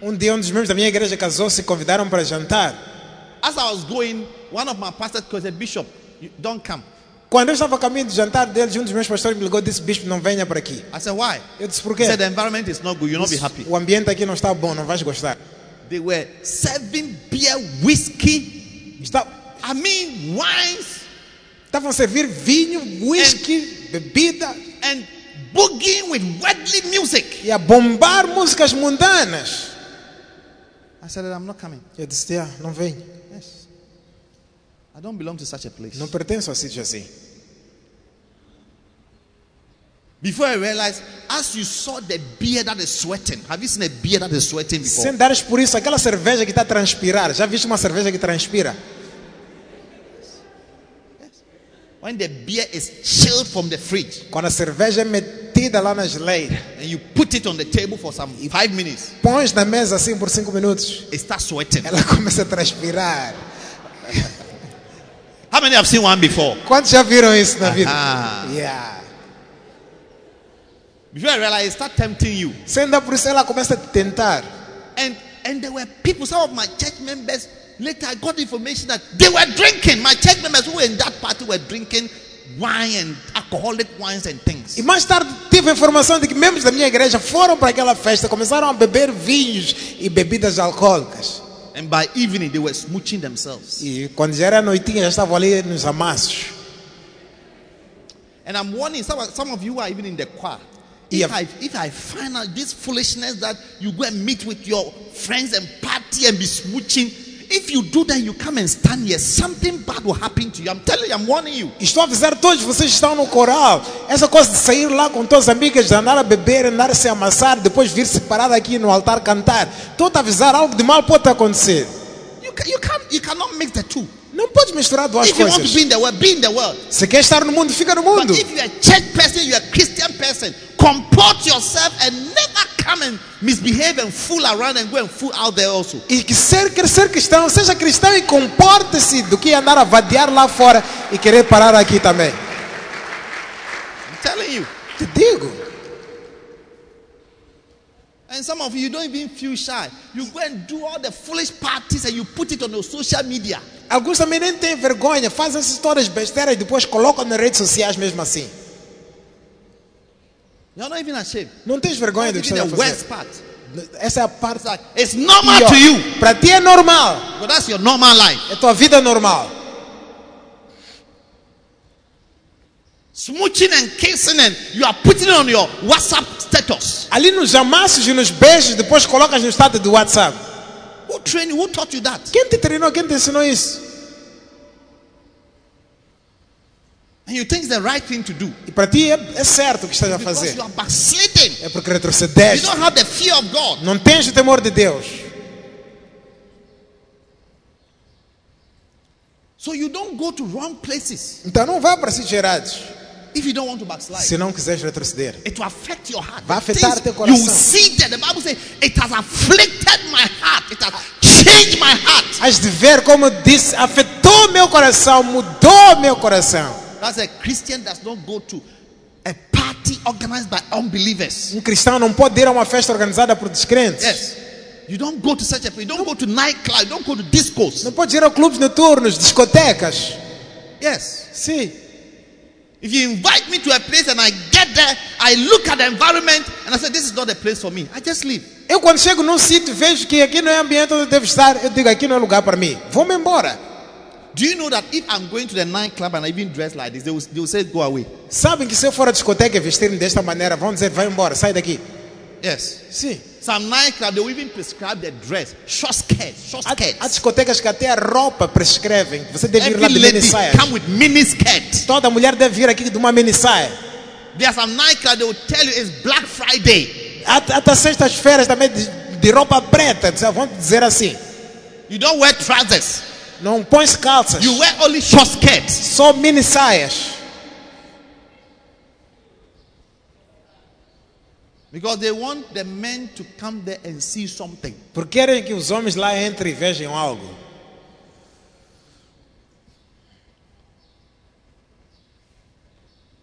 Um dia, um dos membros da minha igreja casou-se e convidaram para jantar. As I was going, one of my pastors said, Bishop, you don't come. Quando eu estava a caminho do jantar deles, um dos meus pastores me ligou e disse: Bispo, não venha para aqui. I said, Why? Eu disse: Por He quê? said, The environment is not good, you'll not be happy. O ambiente aqui não está bom, não vais gostar. They were serving beer, whiskey, Está- I mean, wines, Estavam a servir vinho, whisky, bebida and boogieing with worldly music. e a bombar músicas mundanas. I said, I'm not coming. Eu disse: ah, não venho. Yes. I don't belong to such a place. Não pertenço a sítio assim. Before I realized, as you saw the beer that is sweating, have you seen a beer that is sweating before? Sem dares por isso, aquela cerveja que está a transpirar. Já viste uma cerveja que transpira? When the beer is chilled from the fridge Quando a cerveja é metida lá na geleira, and you put it on the table for some five minutes, pões na mesa assim por cinco minutos, it starts sweating. ela começa a transpirar. How many have seen one before? Quantos já viram isso na vida? Ah. Yeah. Before I realized, it start tempting you. Dar por isso, ela começa a te tentar. And and there were people, some of my church members. Later, I got information that they were drinking. My church members who were in that party were drinking wine and alcoholic wines and things. E mais tarde tive a informação de que membros da minha igreja foram para aquela festa, começaram a beber vinhos e bebidas alcoólicas. And by evening, they were smooching themselves. E quando já era noitinha, já estavam ali nos amassos. And I'm warning some, some of you are even in the choir. Yeah. If, I, if I find out this foolishness that you go and meet with your friends and party and be smooching, if you do that, you come and stand here, something bad will happen to you. I'm telling you, I'm warning you. Estou a avisar todos vocês que estão no coral. Essa coisa de sair lá com todas as amigas, de andar a beber, andar a se amassar, depois vir separado aqui no altar cantar. Estou a avisar, algo de mal pode acontecer. You, can, you, can't, you cannot mix the two. Não pode misturar duas If you want to coisas. be in the world, be in the world. Se quer estar no mundo, fica no But mundo. if you're a church person, you're a Christian person, comport yourself and never come and misbehave and fool around and go and fool out there also. E que ser, quer ser cristão, seja cristão e comporte-se do que andar a vadear lá fora e querer parar aqui também. I'm telling you. Te digo. And some of you, you don't even feel shy. You go and do all the foolish parties and you put it on your social media. Alguns também nem têm vergonha, fazem essas histórias besteiras e depois colocam nas redes sociais mesmo assim. You're not even ashamed. Não tens vergonha do que estás a fazer. part. Essa é a parte It's like, it's normal pior. to you, Para ti é normal. but that's your normal life. É tua vida normal. Smooching and kissing and you are putting on your WhatsApp status. Ali nos amassos e nos beijos, depois colocas no status do WhatsApp. Who trained you? Who taught you that? Quem te treinou? Quem te ensinou isso? And you think it's the right thing to do. E para ti é, é certo o que estás a Because fazer. you are backsliding. É porque You retrocedeste. don't have the fear of God. Não tens o temor de Deus. So you don't go to wrong places Então não vá para sítios errados if you don't want to backslide. se não quiseres retroceder. It will affect your heart. Vai afetar teu You coração. see that the Bible says it has afflicted my heart. It has changed my heart. Has de ver como disse, afetou meu coração, mudou meu coração. That's a Christian does not go to a party organized by unbelievers. Um cristão não pode ir a uma festa organizada por descrentes. Yes. You don't go to such a place. You don't go to nightclub. You don't go to discos. Não pode ir a clubes noturnos, discotecas. Yes. Sim. If you invite me to a place and I get there, I look at the environment and I say, This is not a place for me. I just leave. Eu quando chego num sítio vejo que aqui não é ambiente onde eu devo estar, eu digo aqui não é lugar para mim. Vou-me embora. Do you know that if I'm going to the nightclub and I even dress like this, they will, they will say, Go away. Sabem que se eu for à discoteca e vestir-me desta maneira, vão dizer, vai embora, sai daqui. Yes. Sim. Some nightclub, they will even prescribe the dress, short skirts, short Há, há skirts. discotecas que até a roupa prescrevem. Você deve ir lá Every de mini saia. come with mini skirt. Toda mulher deve vir aqui de uma mini saia. There are some nightclub, they will tell you it's Black Friday. Até sextas-feiras também de, de roupa preta, vão dizer assim. You don't wear trousers. Não põe calças, You wear only short skirts. só mini saias. Because they want the men to come there and see something. Porque querem que os homens lá entrem e vejam algo.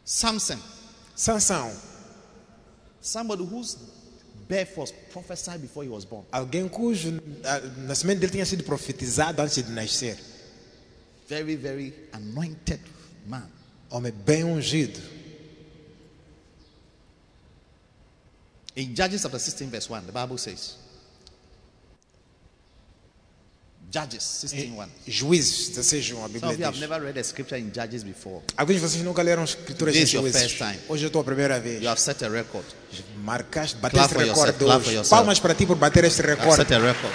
Samson, Sansão, somebody whose birth was prophesied before he was born. alguém cujo nascimento dele tinha sido profetizado antes de nascer. Very, very anointed man. Homem bem ungido. In Judges chapter 16, verse 1, the Bible says, Judges 16, eh, 1. Juízes 16, 1, a Some of you have diz. never read a scripture in Judges before. Alguns de vocês nunca leram escrituras This is your Juízes. first time. Oh, hoje eu estou a primeira vez. You have set a record. Marcaste, Clap bateste for yourself, recorde clap for hoje. yourself. Palmas para ti por bater este You have recorde. set a record.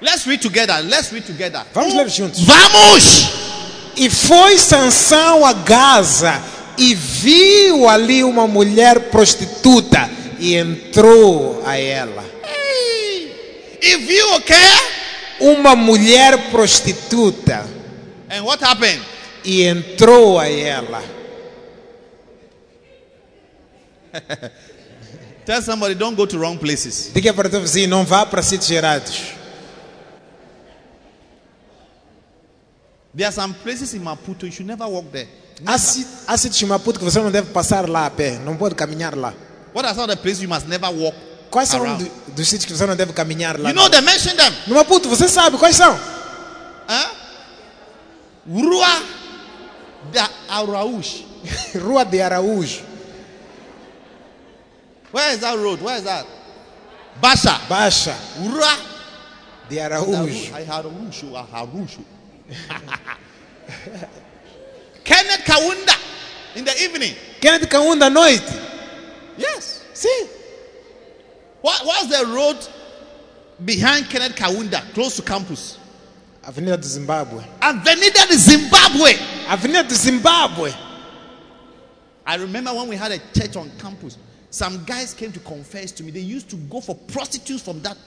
Let's read together. Let's read together. Vamos ler juntos. Vamos! E foi Sansão a Gaza e viu ali uma mulher prostituta e entrou a ela. E viu o quê? Uma mulher prostituta And what happened? e entrou a ela. Tell somebody, don't go to wrong places. Diga para o vizinho, não vá para sítios gerados. There are some places in Maputo you should never walk there. Há, si- há sítios em Maputo que você não deve passar lá a pé, não pode caminhar lá. What are some of the places you must never walk Quais são around? do- dos sítios que você não deve caminhar lá? You know, they mention them. No Maputo, você sabe quais são? Huh? Rua da Araújo. Rua de Araújo, Where is that road? Where is that? Basha. Baixa Rua de da Araújo. Araújo. Araújo. Kenneth Kawunda in the evening. Kenneth Kaunda noite. Yes. See. What, was the road behind Kenneth Kawunda, close to campus? Avenida do Zimbábue. Avenida de Zimbabwe. Avenida do Zimbábue. I remember when we had a church on campus, some guys came to confess to me. They used to go for prostitutes from that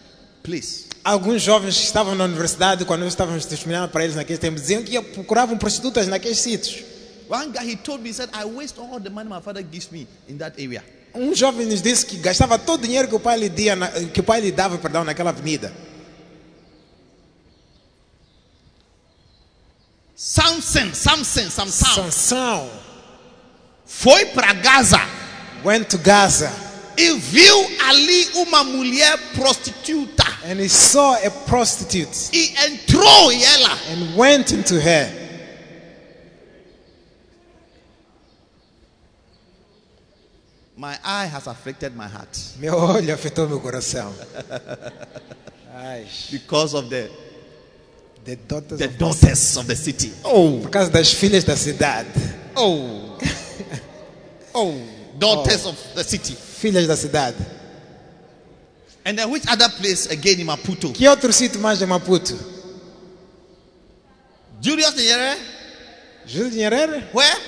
place. Alguns jovens que estavam na universidade, quando nós estávamos testemunhando para eles naqueles tempos, diziam que procuravam prostitutas naqueles sítios. One guy, he told me, he said, I waste all the money my father gives me in that area. Um jovem nos disse que gastava todo o dinheiro que o pai lhe, dia que o pai lhe dava perdão, naquela avenida. Samson, Samson, Samson, Sansão foi para Gaza went to Gaza e viu ali uma mulher prostituta and he saw a prostitute e entrou em ela. and went into her. My eye has affected my heart Meu olho afetou meu coração. Because of the, the daughters the of- daughters of the city. Oh, por causa das filhas da cidade. oh, oh, daughters oh. of the city. Filhas da cidade. And then which other place again in Maputo? Que outro sítio mais de Maputo? Julius Nyerere? Júlio Nyerere? Where?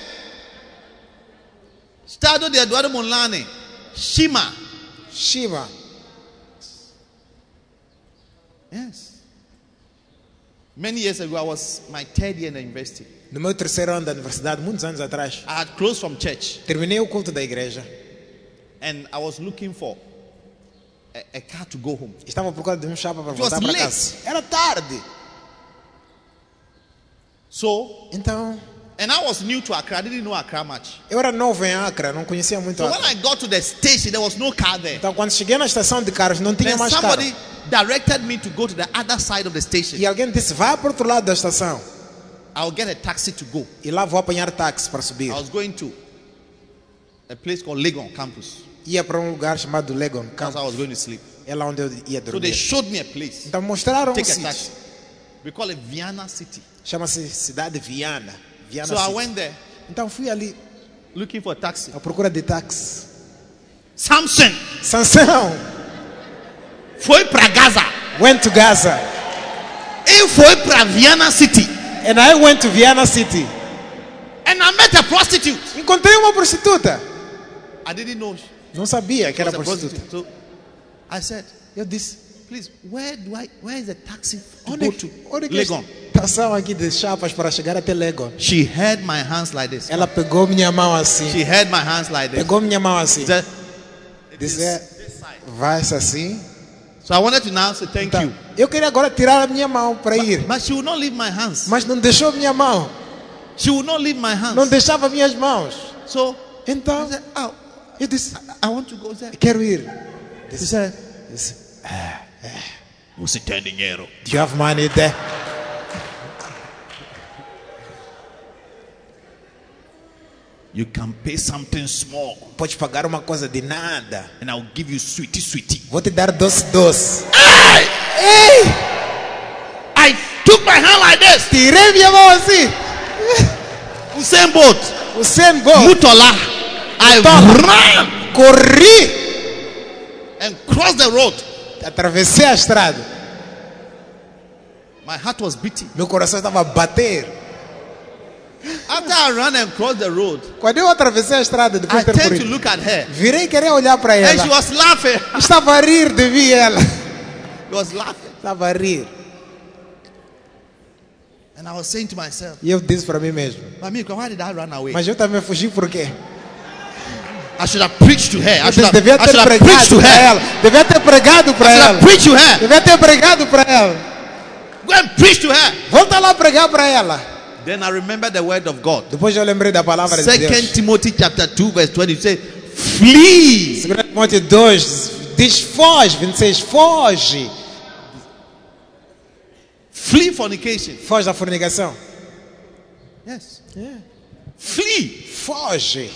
Estado de Eduardo Mondlane. Shima. Shima. Yes. Many years ago, I was my third year in the university. No meu terceiro ano da universidade, muitos anos atrás, I had closed from church terminei o culto da igreja. And I was looking for a, a car to go home. Estava de um chapa para voltar para casa. Era tarde. So, Então, and I was new to Accra. I didn't know Accra much. eu era novo em Acre, não conhecia muito So when Acre. I got to the station, there was no car there. Então, quando cheguei na estação de carros, não tinha Then mais carro. somebody directed me to go to the other side of the station. E alguém disse, vá para o outro lado da estação. I'll get a taxi to go. E lá vou apanhar táxi para subir. I was going to a place called Legon campus. Ia para um lugar chamado Legon That's Camp. how I was going to sleep. É lá onde eu ia So they dormir. showed me a place. Então mostraram um Take a sítio. taxi. We call it Viana City. Chama-se Cidade Viana. Viana So I City. went there Então fui ali looking for a taxi. à procura de táxi. Samson Sansão foi para Gaza. went to Gaza. Ele foi para Viana City. And I went to Viana City. And I met a prostitute. Encontrei uma prostituta. I didn't know she Não sabia que era prostituta. I said, Eu disse, please, where do I where is the taxi to onde, go to onde Legon? estação aqui de chapas para chegar até Legon? She held my hands like this. Ela pegou minha mão assim. She held my hands like this. Pegou minha mão assim. Said, Disse, vai assim. So I wanted to now say thank Tá. you. Eu queria agora tirar a minha mão para ir. But she would not leave my hands. Mas não deixou minha mão. She would not leave my Não hands. deixava minhas mãos. So I Então, said, oh, eu disse, I want to go there. quero ir. Said, Disse, você tem dinheiro. Do you have money there? You can pay something small Pode pagar uma coisa de nada. and I'll give you sweetie sweetie. Vou te dar doce doce. I took my hand like this. Tirei minha mão assim. Usain Bolt. O Sen Bolt. Mutola. I ran Corri. and crossed the road. Atravessei a estrada. My heart was beating. Meu coração estava a bater. After I ran and crossed the road, Quando eu atravessei a estrada I de ter turned to look at her. virei querer olhar para And she ela. was laughing. Estava a rir de mim ela. She was laughing. Estava a rir. And I was saying to myself, E eu disse para mim mesmo. Mamika, why did I run away? Mas eu também fugi por quê? I should have preached to her. I should have, devia I ter should have preached pregado to para her. ela. Devia ter pregado para I should ela. to her. Devia ter pregado para ela. Go and preach to her. Volta lá pregar para ela. Then I remember the word of God. Depois eu lembrei da palavra de Second Deus. Timothy chapter 2, verse 20 say, Flee 2 Timóteo 2 diz foge, 26, foge. flee fornication. Foge da fornicação. Yes. É. Flee. Foge.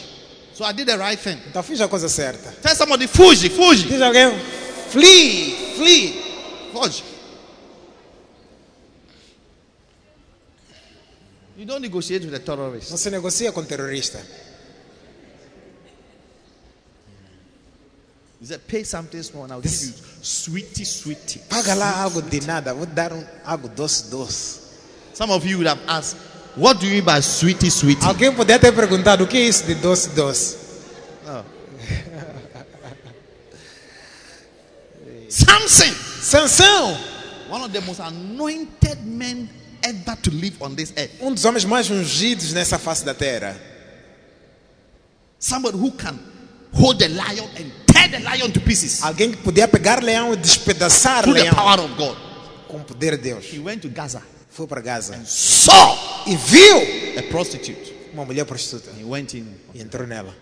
So I did the right thing. Então fiz a coisa certa. Tell somebody, fuji, fuji, Diz alguém, flee, flee. fuji. You don't negotiate with a terrorist. Se negocia com terrorista. He said, pay something small and I'll give you sweetie, sweetie. Paga lá algo de nada, vou dar um, algo doce, doce. Some of you would have asked, what do you mean by sweetie, sweetie? Alguém poderia ter perguntado o que é isso de doce, doce. Samson, Sansão, one of the most anointed men ever to live on this earth. um dos homens mais ungidos nessa face da terra. Somebody who can hold the lion and tear the lion to pieces Alguém que podia pegar leão e despedaçar through the leão power of God. com o poder de Deus. He went to Gaza, Foi para Gaza saw e viu a prostitute. uma mulher prostituta He went in. e entrou nela.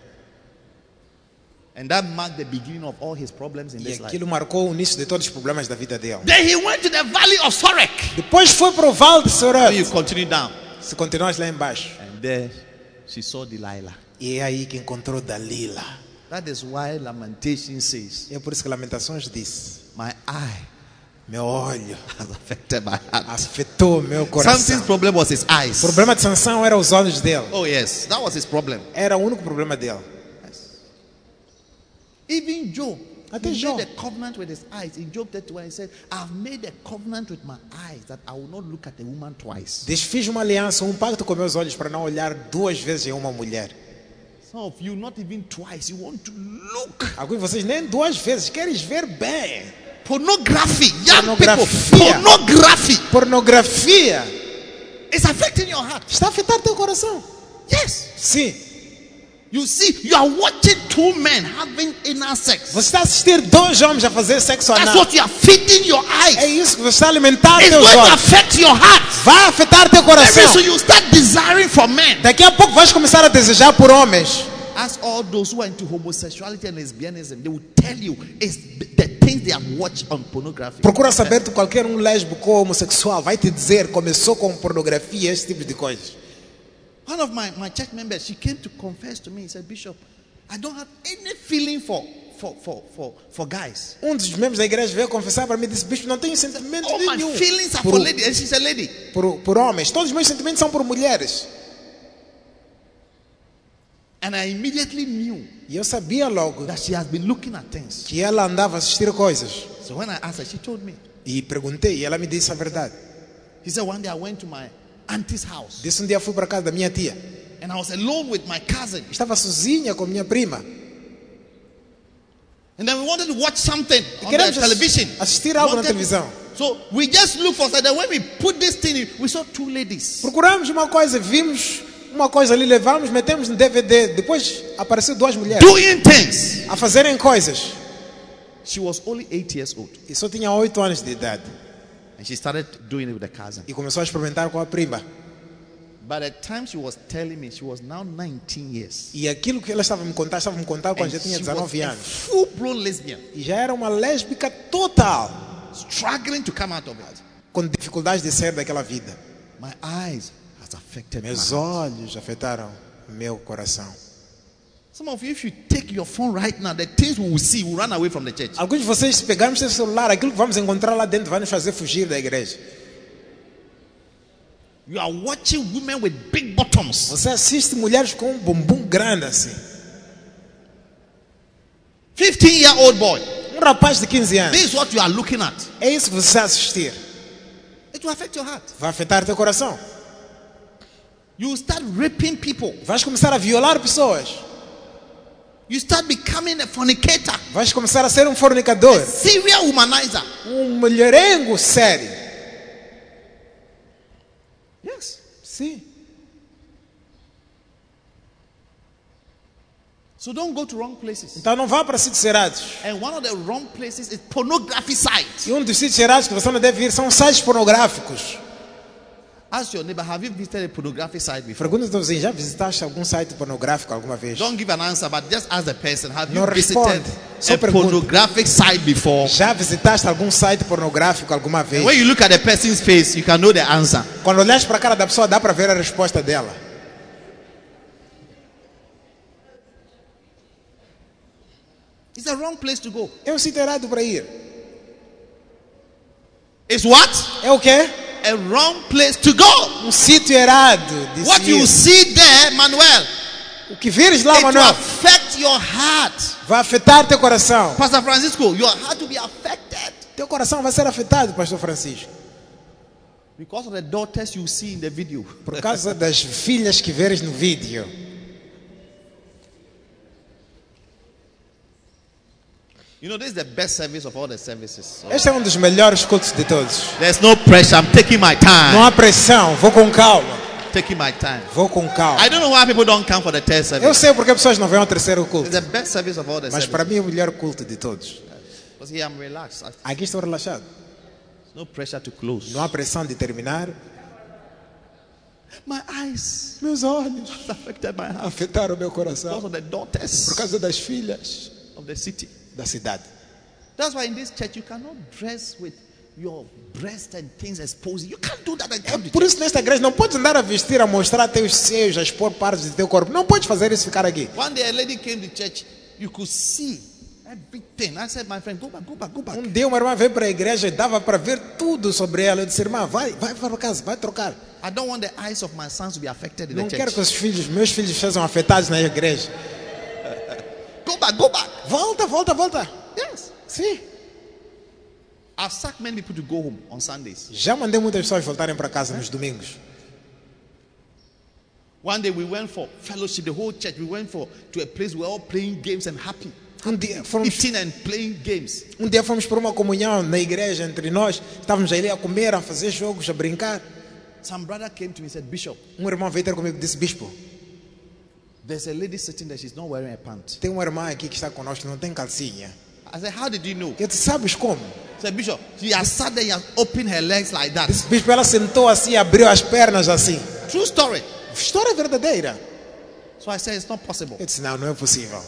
And that marked the beginning of all his problems in E this life. aquilo marcou o início de todos os problemas da vida dele. Then he went to the valley of Sorek. Depois foi para o Vale de you Sorot. continue down. Se continuas lá embaixo. And there she saw Delilah. E é aí que encontrou Dalila. That is why Lamentation says, é por isso que Lamentações disse: My eye Meu olho afetou meu Samson's coração. problem was his O eyes. problema de Sansão era os olhos dele. Oh, yes, that was his problem. Era o único problema dele. Even Job, Até he Job. made a covenant with his eyes. In Job 31, he said, I've made a covenant with my eyes that I will not look at a woman twice. Diz: Fiz uma aliança, um pacto com meus olhos para não olhar duas vezes em uma mulher. Some of you, not even twice, you want to look. Alguns de vocês nem duas vezes, queres ver bem. Pornography, young people, Pornografia. pornography Pornografia is affecting your heart. está a afetar teu coração. Yes. Sim. You see, you are watching two men having inner sex. Você está a assistir dois homens a fazer sexo That's anal. what you are feeding your eyes. É isso que você está a alimentar It's teus going to affect your heart. Vai afetar teu coração. soon you start desiring for men. Daqui a pouco vais começar a desejar por homens. Ask all those who are into homosexuality and lesbianism, they will tell you it's the Procura saber de qualquer um lésbico ou homossexual. Vai te dizer começou com pornografia, esse tipo de coisas. One of my, my church members, she came to confess to me. He said, Bishop, I don't have any feeling for, for, for, for, for guys. Um dos membros da igreja veio confessar para mim e disse: Bispo, não tenho sentimento my nenhum feelings are por, for ladies. And she's a lady. por, por homens. Todos os meus sentimentos são por mulheres. And I immediately knew E eu sabia logo that she has been looking at things. que ela andava a assistir coisas. So when I asked her, she told me. E perguntei e ela me disse a verdade. He said, One day I went to my auntie's house Disse um dia fui para casa da minha tia. and I was alone with my cousin. Estava sozinha com minha prima. And then we wanted to watch something on the television. assistir algo na televisão. So we just looked for something. When we put this thing in, we saw two ladies. Procuramos uma coisa, vimos uma coisa ali, levamos, metemos no DVD. Depois apareceu duas mulheres doing things. a fazerem coisas. She was only eight years old. E só tinha oito anos de idade. And she started doing it with the cousin. E começou a experimentar com a prima. By the time she was telling me, she was now 19 years. E aquilo que ela estava me contar, estava me contar quando And já tinha she was 19 a anos. full-blown lesbian, E já era uma lésbica total, struggling to come out of it. com dificuldades de sair daquela vida. My eyes affected Meus olhos afetaram meu coração. Some of you, if you take your phone right now, the things we will see will run away from the church. Alguns de vocês, pegarmos seu celular, aquilo que vamos encontrar lá dentro vai nos fazer fugir da igreja. You are watching women with big bottoms. Você assiste mulheres com um bumbum grande assim. 15 year old boy. Um rapaz de 15 anos. This is what you are looking at. É isso que você assistir. It will affect your heart. Vai afetar teu coração. You start raping people. Vais começar a violar pessoas. You start becoming a fornicator, Vais começar a ser um fornicador. serial womanizer. Um mulherengo sério. Yes. Sim. So don't go to wrong places. Então não vá para sítios errados. And one of the wrong places is pornography sites. E um dos sítios errados que você não deve ir são sites pornográficos. Ask your neighbor, have you visited a pornography site before? Pergunta ao vizinho, já visitaste algum site pornográfico alguma vez? Don't give an answer, but just ask the person, have you visited. Só a pergunta. pornographic site before? Já visitaste algum site pornográfico alguma vez? When you look at the person's face, you can know the answer. Quando olhas para a cara da pessoa, dá para ver a resposta dela. It's the wrong place to go. É um sítio errado para ir. It's what? É o quê? A wrong place to go. Um sítio errado de What you see there, Manuel, O que vires lá, it will Manuel, affect your heart. vai afetar teu coração. Pastor Francisco, your heart will be affected Teu coração vai ser afetado, Pastor Francisco. because of the daughters you see in the video. Por causa das filhas que veres no vídeo. You know, this is the best service of all the services. Este é um dos melhores cultos de todos. there's no pressure. I'm taking my Não time. há pressão, vou com calma. Taking my time. Vou com calma. I don't know why people don't come for the third Eu service. sei porque as pessoas não vêm ao terceiro It's culto. the best service of all the Mas services. para mim é o melhor culto de todos. Because here I'm relaxed. Aqui estou relaxado. no pressure to close. Não há pressão de terminar. My eyes Meus olhos affected my heart afetaram meu because coração of the daughters por causa das filhas of the city. Da cidade. That's why in this church you cannot dress with your breast and things exposing. You can't do that and come to Por isso nesta igreja não podes andar a vestir, a mostrar teus seios, a expor partes do teu corpo. Não podes fazer isso ficar aqui. One day a lady came to church. You could see everything. I said, my friend, go back, go back, go back. Um dia uma irmã veio para a igreja e dava para ver tudo sobre ela. Eu disse, irmã, vai, vai para casa, vai trocar. I don't want the eyes of my sons to be affected in Não the quero church. que os filhos, meus filhos sejam afetados na igreja. Go back, go back. Volta, volta, volta. Yes. Sim. I've sacked many people to go home on Sundays. Já mandei muitas pessoas voltarem para casa nos domingos. One day we went for fellowship, the whole church. We went for to a place we were all playing games and happy. Um dia, fomos, eating and playing games. um dia fomos para uma comunhão na igreja entre nós. Estávamos ali a comer, a fazer jogos, a brincar. Some brother came to me and said, Bishop, Um irmão veio ter comigo e disse: Bispo, there's a lady sitting there, she's not wearing a pant. tem uma irmã aqui que está conosco não tem calcinha. I said, How did you know? Eu disse: Sabes como? He said, Bishop, she has sat there and opened her legs like that. Disse, Bispo, ela sentou assim, abriu as pernas assim. True story. História verdadeira. So I said, It's not possible. Eu disse: Não, não é possível.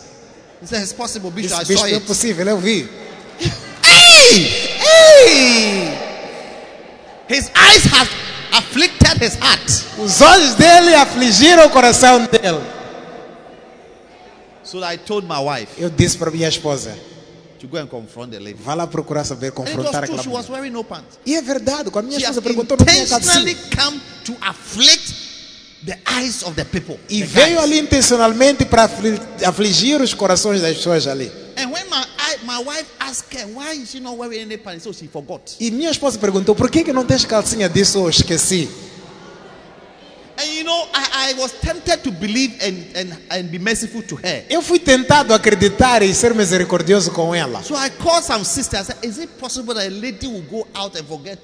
He said, It's possible, Bishop. Disse, I Bispo, saw é it. possível, eu vi. Hey! Ei! His eyes have afflicted his heart. Os olhos dele afligiram o coração dele. So I told my wife Eu disse para minha esposa: to go and confront the lady. Vá lá procurar saber, confrontar aquela mulher. was wearing no pants. E é verdade, quando minha She esposa perguntou, não tinha calcinha. come to afflict the eyes of the people. E the veio guys. ali intencionalmente para afli- afligir os corações das pessoas ali. And when my my wife asked her why is she not wearing any pants, so she forgot. E minha esposa perguntou: por que, que não tens calcinha disso? Eu esqueci. Eu fui tentado acreditar e ser misericordioso com ela. So I called some sisters. Said, Is it possible that a lady will go out and forget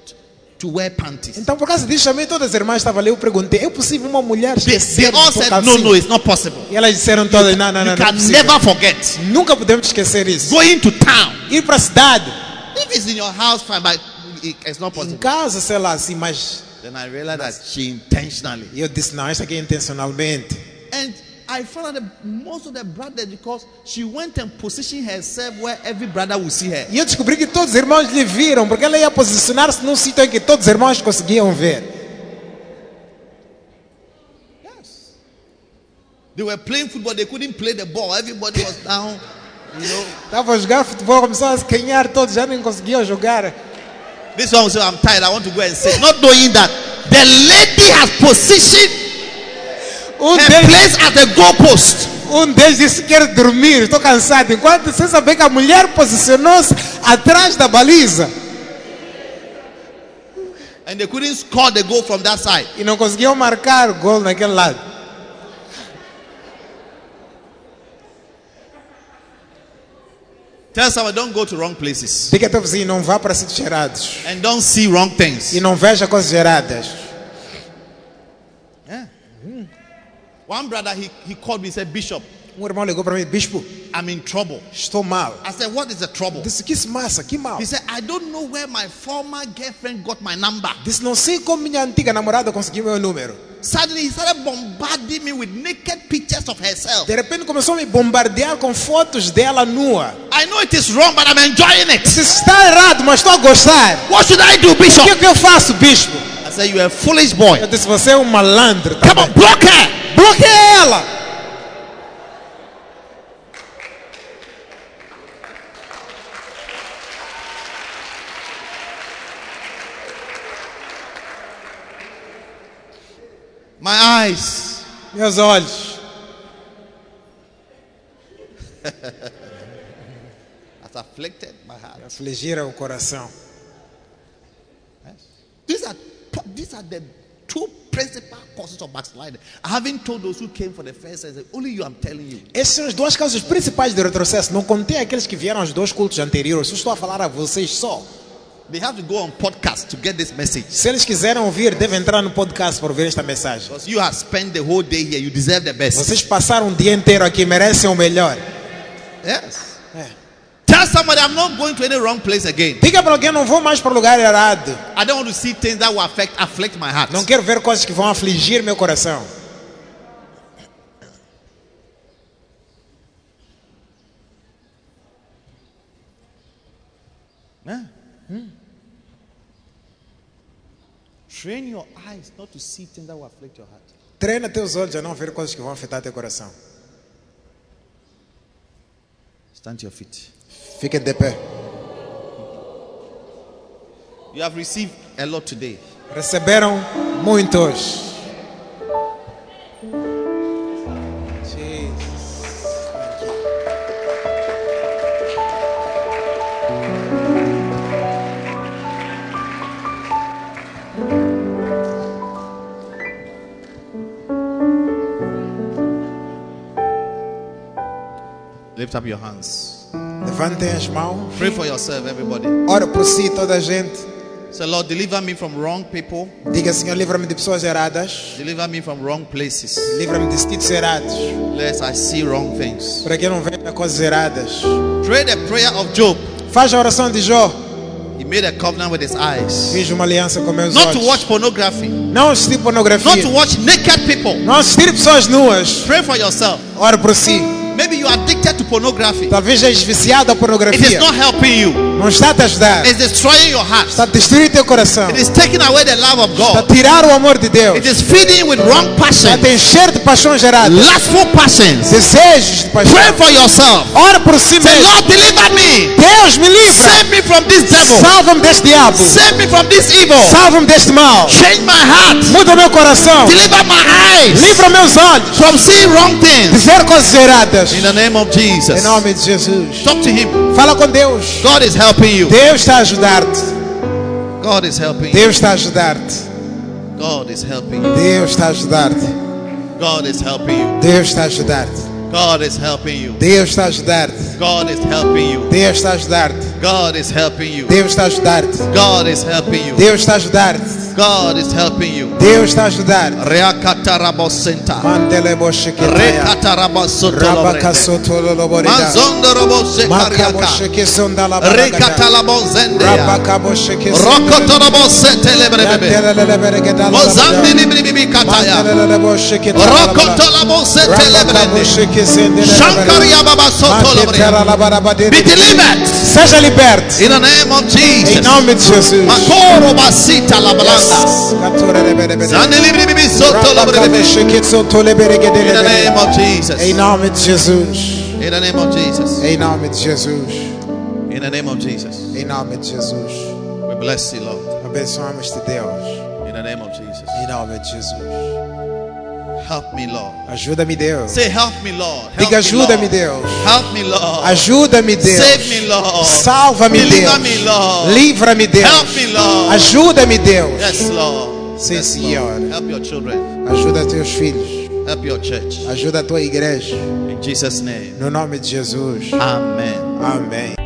to wear panties? Então, por causa disso, chamei todas as irmãs estavam ali. Eu perguntei: é possível uma mulher They, they all said? No, no, it's not possible. E elas disseram todas: não, não, não, you é can never forget. Nunca podemos esquecer isso. Going to town. Ir para a cidade, If it's in your house, fine, but it- it's not em possible. casa, sei lá, assim, mas. Then I realized that she intentionally. Eu disse: não, isso aqui é intencionalmente. And I found out that most of the brothers, because she went and positioned herself where every brother will see her. E eu descobri que todos os irmãos lhe viram, porque ela ia posicionar-se num sítio em que todos os irmãos conseguiam ver. Yes. They were playing football, they couldn't play the ball. Everybody was down, you know. Estava a jogar futebol, começou a se canhar, todos já nem conseguiam jogar. This one will say, I'm tired, I want to go and sit. Not knowing that the lady has positioned Um deles, place at the goalpost. um deles disse: Quero dormir, estou cansado. Enquanto sem saber que a mulher posicionou-se atrás da baliza And they couldn't score the goal from that side. e não conseguiam marcar gol naquele lado. Tell someone, don't go to wrong places. Diga teu vizinho: Não vá para sítios gerados And don't see wrong things. e não veja coisas geradas. Yeah. One brother, he, he called me and said, Bishop, Um irmão ligou para mim: Bispo, I'm in trouble. estou mal. I said, What is the trouble? Disse: Que massa, que mal. He said, I don't know where my former girlfriend got my number. Disse: Não sei como minha antiga namorada conseguiu meu número. Suddenly, he started bombarding me with naked pictures of herself. De repente começou a me bombardear com fotos dela nua. I know it is wrong, but I'm enjoying it. Disse: Está errado, mas estou a gostar. What should I do, O que, Bishop? é que eu faço, bispo? I said, You're a foolish boy. Eu disse: Você é um malandro. Come Também. on, block her. Bloqueia ela. My eyes. Meus olhos. Has afflicted my heart. Afligiram o coração. These are these are the two principal causes of backsliding. I haven't told those who came for the first time. Only you, I'm telling you. Essas são as duas causas principais de retrocesso. Não contei aqueles que vieram aos dois cultos anteriores. Eu estou a falar a vocês só. They have to go on podcast to get this message. Se eles quiserem ouvir, devem entrar no podcast para ouvir esta mensagem. Because you have spent the whole day here, you deserve the best. Vocês passaram um dia inteiro aqui, merecem o melhor. Yes. É. Tell somebody I'm not going to any wrong place again. Diga para alguém, não vou mais para o lugar errado. I don't want to see things that will affect afflict my heart. Não quero ver coisas que vão afligir meu coração. Yeah. Train your eyes not to see things that will afflict your heart. Treina teus olhos a não ver coisas que vão afetar teu coração. Stand your feet. Fique de pé. You have received a lot today. Receberam muitos. Lift up your hands. Levantem as mãos. Pray for yourself, everybody. Ora por si, toda a gente. Say, Lord, deliver me from wrong people. Diga, Senhor, livra-me de pessoas erradas. Deliver me from wrong places. Livra-me de sítios errados. Lest I see wrong things. Para que eu não veja coisas erradas. Pray the prayer of Job. Faz a oração de Jó. He made a covenant with his eyes. Fiz uma aliança com meus Not to olhos. watch pornography. Não assistir Not to pornografia. watch naked people. Não assistir pessoas nuas. Pray for yourself. Ora por si. Maybe you are addicted to pornography. Talvez és viciado à It is pornografia. not helping you. Não está a te ajudar. It's destroying your heart. Está a destruir teu coração. It is taking away the love of Está a God. tirar o amor de Deus. It is feeding with wrong Está a passion, te encher de paixões erradas. lustful passions. Desejos de paixão. Pray for yourself. Ora por si mesmo. Say. Lord, deliver me. Deus me livra. Save me from this devil. Salva-me deste diabo. Save me from this evil. Salva-me deste mal. Change my heart. Muda meu coração. Deliver my eyes Livra meus olhos from seeing wrong things. de ver coisas erradas. In the name of Jesus. Em nome de Jesus. Talk to him. Fala com Deus. God is helping you. Deus está a ajudar-te. God is helping you. Deus está a ajudar-te. God is helping you. Deus está a ajudar-te. God is helping you. Deus está a ajudar-te. God is helping you. Deus está a ajudar-te. God is helping you. Deus está a ajudar-te. God is helping you. Deus está a ajudar-te. God is helping you. Deus está a ajudar-te. God is helping you. Deus está a ajudar. Reakatarabosenta. Mandeleboshikita. Rekatarabasotolobrenda. Manzondorobosekaria. Rekatalabozende. Rabakaboshikis. Rokotorobosetelebrebe. Mozambilibribikataya. Rokotolabosetelebrebe. Shankaria babasotolobrebe. Be delivered. Seja liberto. in the name of Jesus. Em nome de Jesus. Makoro basita la blanda. Katorelebelebele. Zandilibribibisotolobrebe. Rabakabo sheketsotoleberegedele. In the name of Jesus. Em nome de Jesus. In the name of Jesus. Em nome de Jesus. In the name of Jesus. Em nome de Jesus. We bless you, Lord. Abençoamos-te, Deus. In the name of Jesus. Em nome de Jesus. Help me, Lord. Ajuda-me, Deus. Say, help me, Lord. Help Diga, me, ajuda-me. Deus. Help me, Lord. Ajuda-me, Deus. Save me, Lord. Salva-me, Deus. me, Lord. Livra-me, Deus. Help me, Lord. Ajuda-me, Deus. Yes, Lord. Sim, yes, Senhor. Lord. Help your children. Ajuda teus filhos. Help your church. Ajuda a tua igreja. In Jesus' name. No nome de Jesus. Amen. Amém.